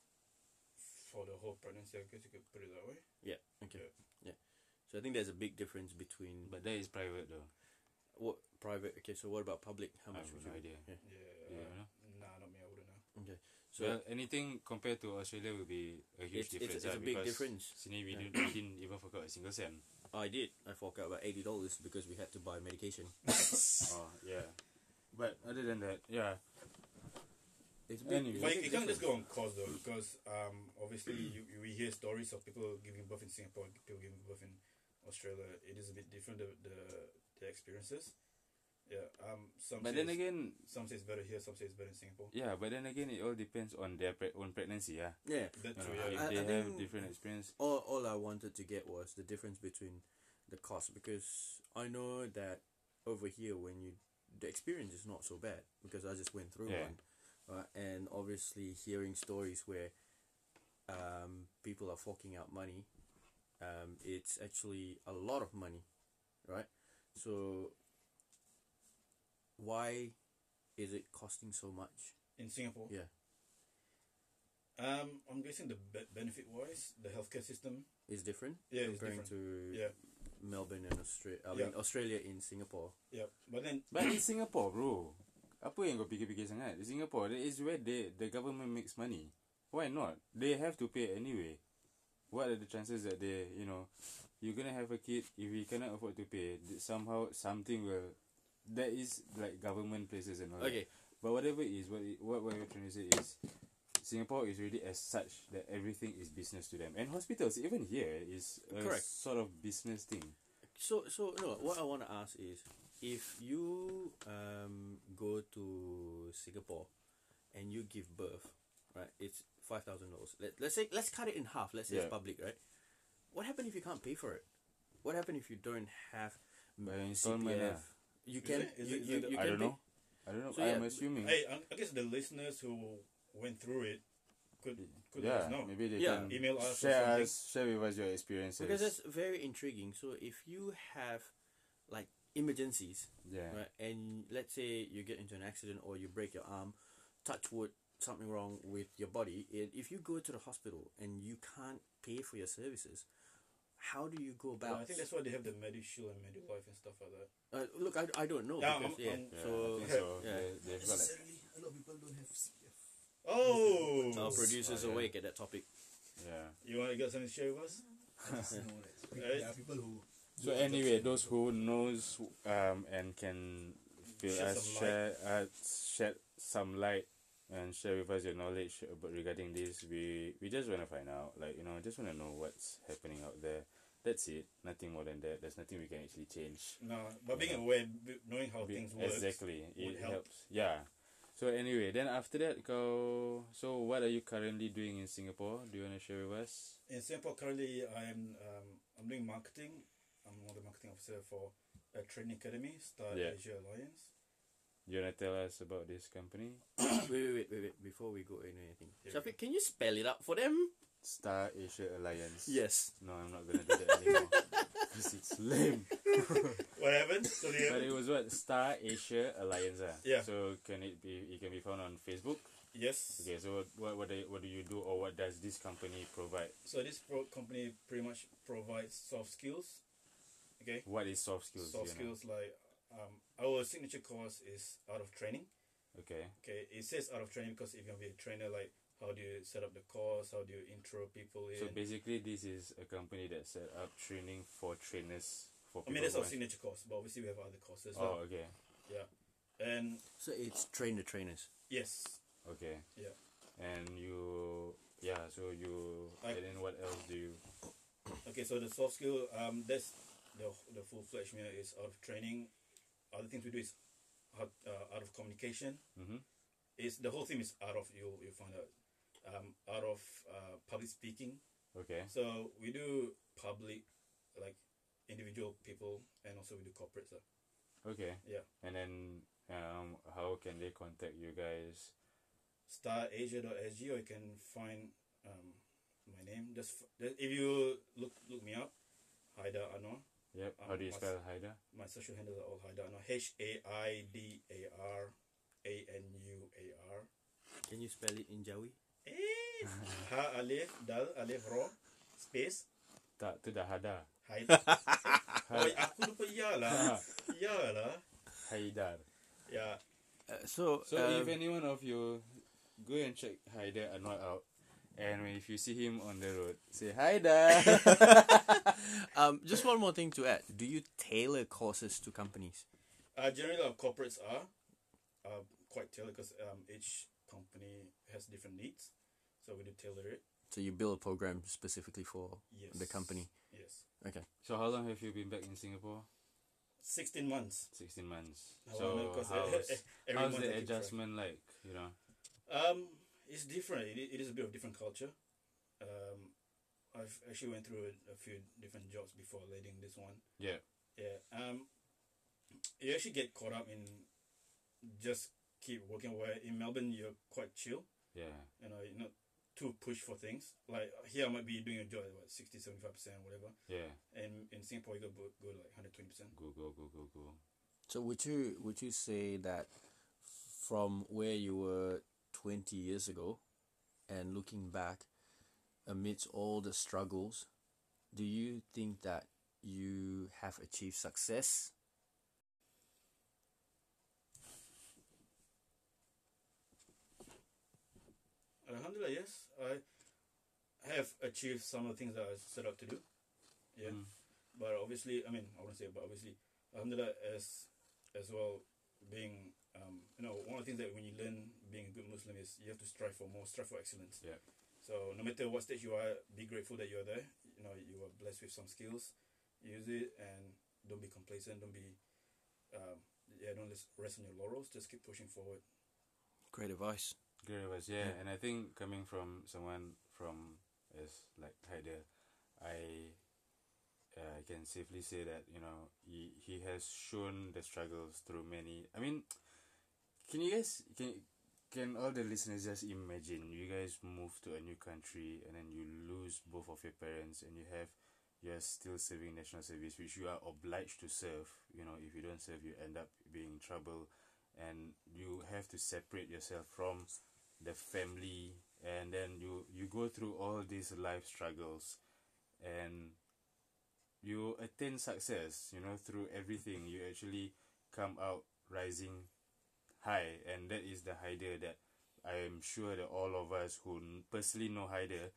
for the whole pregnancy, I guess you could put it that way. Yeah. Okay. Yeah. So I think there's a big difference between But that is private though. what private. Okay. So what about public? How I much have would no you? idea. Yeah. Yeah. Yeah, uh, no? Nah, not me. I wouldn't know. Okay. So So well, anything compared to Australia will be a huge It's- it's- difference. it's ah, a big difference. Sini we, Yeah. didn't, we didn't even fork out a single cent. I did. I fork out about eighty dollars because we had to buy medication. [LAUGHS] oh yeah. But other than that, yeah. It's a big, Anyway. But big you can't just go on cause though, because um, obviously you, you, we hear stories of people giving birth in Singapore, people giving birth in Australia. It is a bit different the the, the experiences. Yeah. Um. Some But say then again, some say it's better here, some say it's better in Singapore. yeah. But then again, it all depends on their pre- own pregnancy. Yeah. Yeah. That's true. Yeah. if I- they I have different experience. all, all I wanted to get was the difference between the cost because I know that over here when you the experience is not so bad because I just went through Yeah. one uh, and obviously hearing stories where um, people are forking out money um, it's actually a lot of money right so why is it costing so much in Singapore. yeah Um, I'm guessing the be- benefit wise, the healthcare system. is different Yeah, it's comparing different. to Yeah. Melbourne and Australia I Yeah. Australia in Singapore Yeah. But then But in Singapore, bro, apa yang kau fikir-fikir sangat? In Singapore, that is where they, the government makes money. Why not? They have to pay anyway. What are the chances that they, you know, you're gonna have a kid if you cannot afford to pay, somehow something will. That is like government places and all. that. okay But whatever it is, what it, what what you're trying to say is, Singapore is really as such that everything is business to them, and hospitals even here is a Correct. sort of business thing. So so no, what I want to ask is if you um go to Singapore and you give birth, right? It's five thousand dollars. Let let's say let's cut it in half. Let's say it's public, right? What happens if you can't pay for it? What happens if you don't have By installment CPF? You Is can it- is you, it- you, it- you I can don't pay. know. I don't know. So, yeah, I'm assuming. Hey, I I guess the listeners who went through it, could could yeah, let know. maybe they Yeah. can Email us share us, share with us your experiences. Because that's very intriguing. So if you have like emergencies, yeah, right, and let's say you get into an accident or you break your arm, touch wood, something wrong with your body, and if you go to the hospital and you can't pay for your services, how do you go Yeah, about? I think that's why they have the MediShield and MediLife and stuff like that. Uh, look, I, I don't know. Yeah, because, I'm- yeah, I'm- yeah, so [LAUGHS] I think so. yeah. They, they've got like a lot of people don't have CPF. Oh, our producers Oh, yeah. awake at that topic. Yeah. you want to get something to share with us? there are people who. So anyway, those who knows um and can feel us share uh, shed some light and share with us your knowledge about regarding this. We we just wanna find out, like you know, I just wanna know what's happening out there. That's it. Nothing more than that. There's nothing we can actually change. No, but being Yeah. aware, b- knowing how Be- things work. exactly. It help. helps. Yeah. So anyway, then after that, go. So what are you currently doing in Singapore? Do you wanna share with us? In Singapore, currently, I'm um, I'm doing marketing. I'm one of the marketing officer for a training academy, Star Yeah. Asia Alliance. You wanna tell us about this company? [COUGHS] wait, wait, wait, wait, wait. Before we go into anything, Yeah. Shafiq, can you spell it out for them? Star Asia Alliance. Yes. No, I'm not gonna do that anymore. [LAUGHS] Because it's lame. [LAUGHS] What happened? So But they, it was what Star Asia Alliance. Ah. Yeah. So can it be? It can be found on Facebook. yes. Okay. So what what do you, what do you do or what does this company provide? So this pro- company pretty much provides soft skills. Okay. What is soft skills? soft you know? skills like um, our signature course is art of training. Okay. Okay, it says art of training because if you're gonna be a trainer, like how do you set up the course? How do you intro people in? So basically, this is a company that set up training for trainers for I mean, that's who our signature course, but obviously we have other courses. Oh, lah. okay. Yeah, and So it's train the trainers. yes, Okay. yeah. And you, yeah. So you, I- and then what else do you? Okay, so the soft skill, um, that's the the full fledged meal is art of training. Other things we do is out, uh, art of communication. Mm-hmm. Is the whole thing is out of you you find out um, out of uh, public speaking. Okay. So we do public, like individual people, and also we do corporates. Uh. Okay. Yeah. And then, um, how can they contact you guys? starasia.sg or you can find um, my name. Just f- just- if you look look me up, Haidar Anwar. Yep. How Um, do you what's- spell Haida? My social handles are all Haidar Anwar. H A I D A R A N U A R. Can you spell it in Jawi? Eh, Ha Alif Dal Alif Ro Space Tak, tu dah Hada. Haida. [LAUGHS] oh, aku lupa ya lah. Ya lah. Haidar. Yeah. Uh, so, So um, if any one of you go and check Haidar Anwar out, and if you see him on the road, say Haidar. [LAUGHS] um, just one more thing to add. Do you tailor courses to companies? Uh, generally, our corporates are uh, quite tailored because um, each company has different needs. So we do tailor it. So you build a program specifically for Yes. the company. Yes. Okay. so how long have you been back in Singapore? 16 months. Sixteen months. How So long? 'Cause how's, [LAUGHS] how's the adjustment like? You know. Um, it's different. It, it is a bit of different culture. Um, I've actually went through a, a few different jobs before leading this one. Yeah. Yeah. Um, you actually get caught up in just keep working. Where in Melbourne you're quite chill. Yeah. You know, you're not too push for things. Like here, I might be doing a job at what 60, 75 percent, whatever. Yeah. And in Singapore, you go go, go like hundred twenty percent. Go go go go go. So would you would you say that from where you were twenty years ago, and looking back, amidst all the struggles, do you think that you have achieved success? Alhamdulillah, yes, I have achieved some of the things that I set out to do. Yeah. Mm. but obviously, I mean, I wouldn't say, but obviously, alhamdulillah, as as well, being, um, you know, one of the things that when you learn being a good Muslim is you have to strive for more, strive for excellence. Yeah. So no matter what stage you are, be grateful that you're there. You know, you are blessed with some skills, use it, and don't be complacent. Don't be, um, yeah, don't just rest on your laurels. Just keep pushing forward. Great advice. Great advice, yeah. Yeah. And I think coming from someone from as like Haider, I uh, can safely say that you know he he has shown the struggles through many. I mean, can you guys can can all the listeners just imagine you guys move to a new country and then you lose both of your parents and you have you're still serving national service which you are obliged to serve you know if you don't serve you end up being in trouble. And you have to separate yourself from the family and then you you go through all these life struggles and you attain success you know through everything. You actually come out rising high and that is the Haider that I am sure that all of us who personally know Haider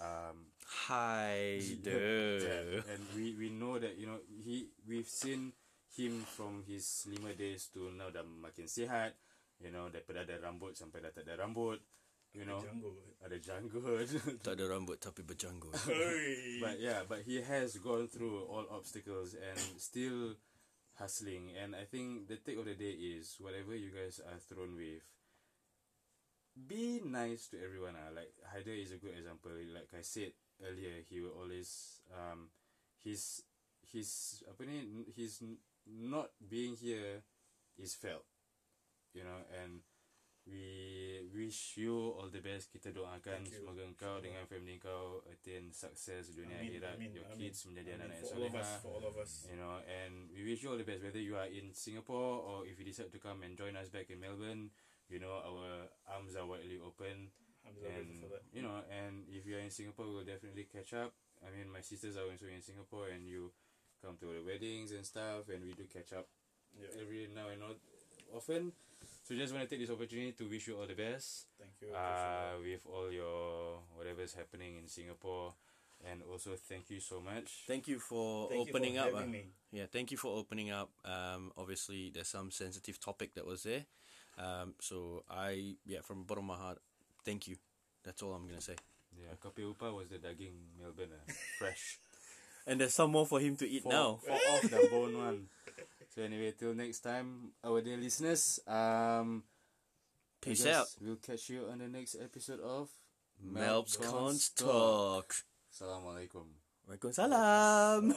um Hi [LAUGHS] yeah, and we we know that you know he we've seen him from his lima days to now dah makin sihat you know daripada ada rambut sampai dah tak ada rambut you know Janggut. ada janggut [LAUGHS] Tak ada rambut tapi berjanggut. but yeah but he has gone through all obstacles and still hustling and i think the take of the day is whatever you guys are thrown with be nice to everyone ah. like Haider is a good example like i said earlier he will always um his his ni his not being here is felt you know and we wish you all the best kita doakan Thank you. semoga engkau dengan family kau attain success dunia Amin, akhirat amin, your amin. kids menjadi anak-anak yang solehah for all of us. you know and we wish you all the best whether you are in Singapore or if you decide to come and join us back in Melbourne you know our arms are widely open Alhamdulillah, and for that. you know and if you are in Singapore we'll definitely catch up I mean my sisters are also in Singapore and you come to the weddings and stuff and we do catch up Yeah. every now and not often so just want to take this opportunity to wish you all the best Thank you. uh, with all your whatever's happening in Singapore and also thank you so much Thank you for Thank you opening for up. having me. Yeah, thank you for opening up. Um, obviously, there's some sensitive topic that was there. Um, so I, yeah, from the bottom of my heart, thank you. That's all I'm gonna say. yeah kopi upa was the daging Melbourne uh, fresh [LAUGHS] And there's some more for him to eat fall, now. fall off the bone one. [LAUGHS] So anyway, till next time, our dear listeners. Um, Peace out. We'll catch you on the next episode of MelbKonzTalk. Assalamualaikum. Waalaikumsalam.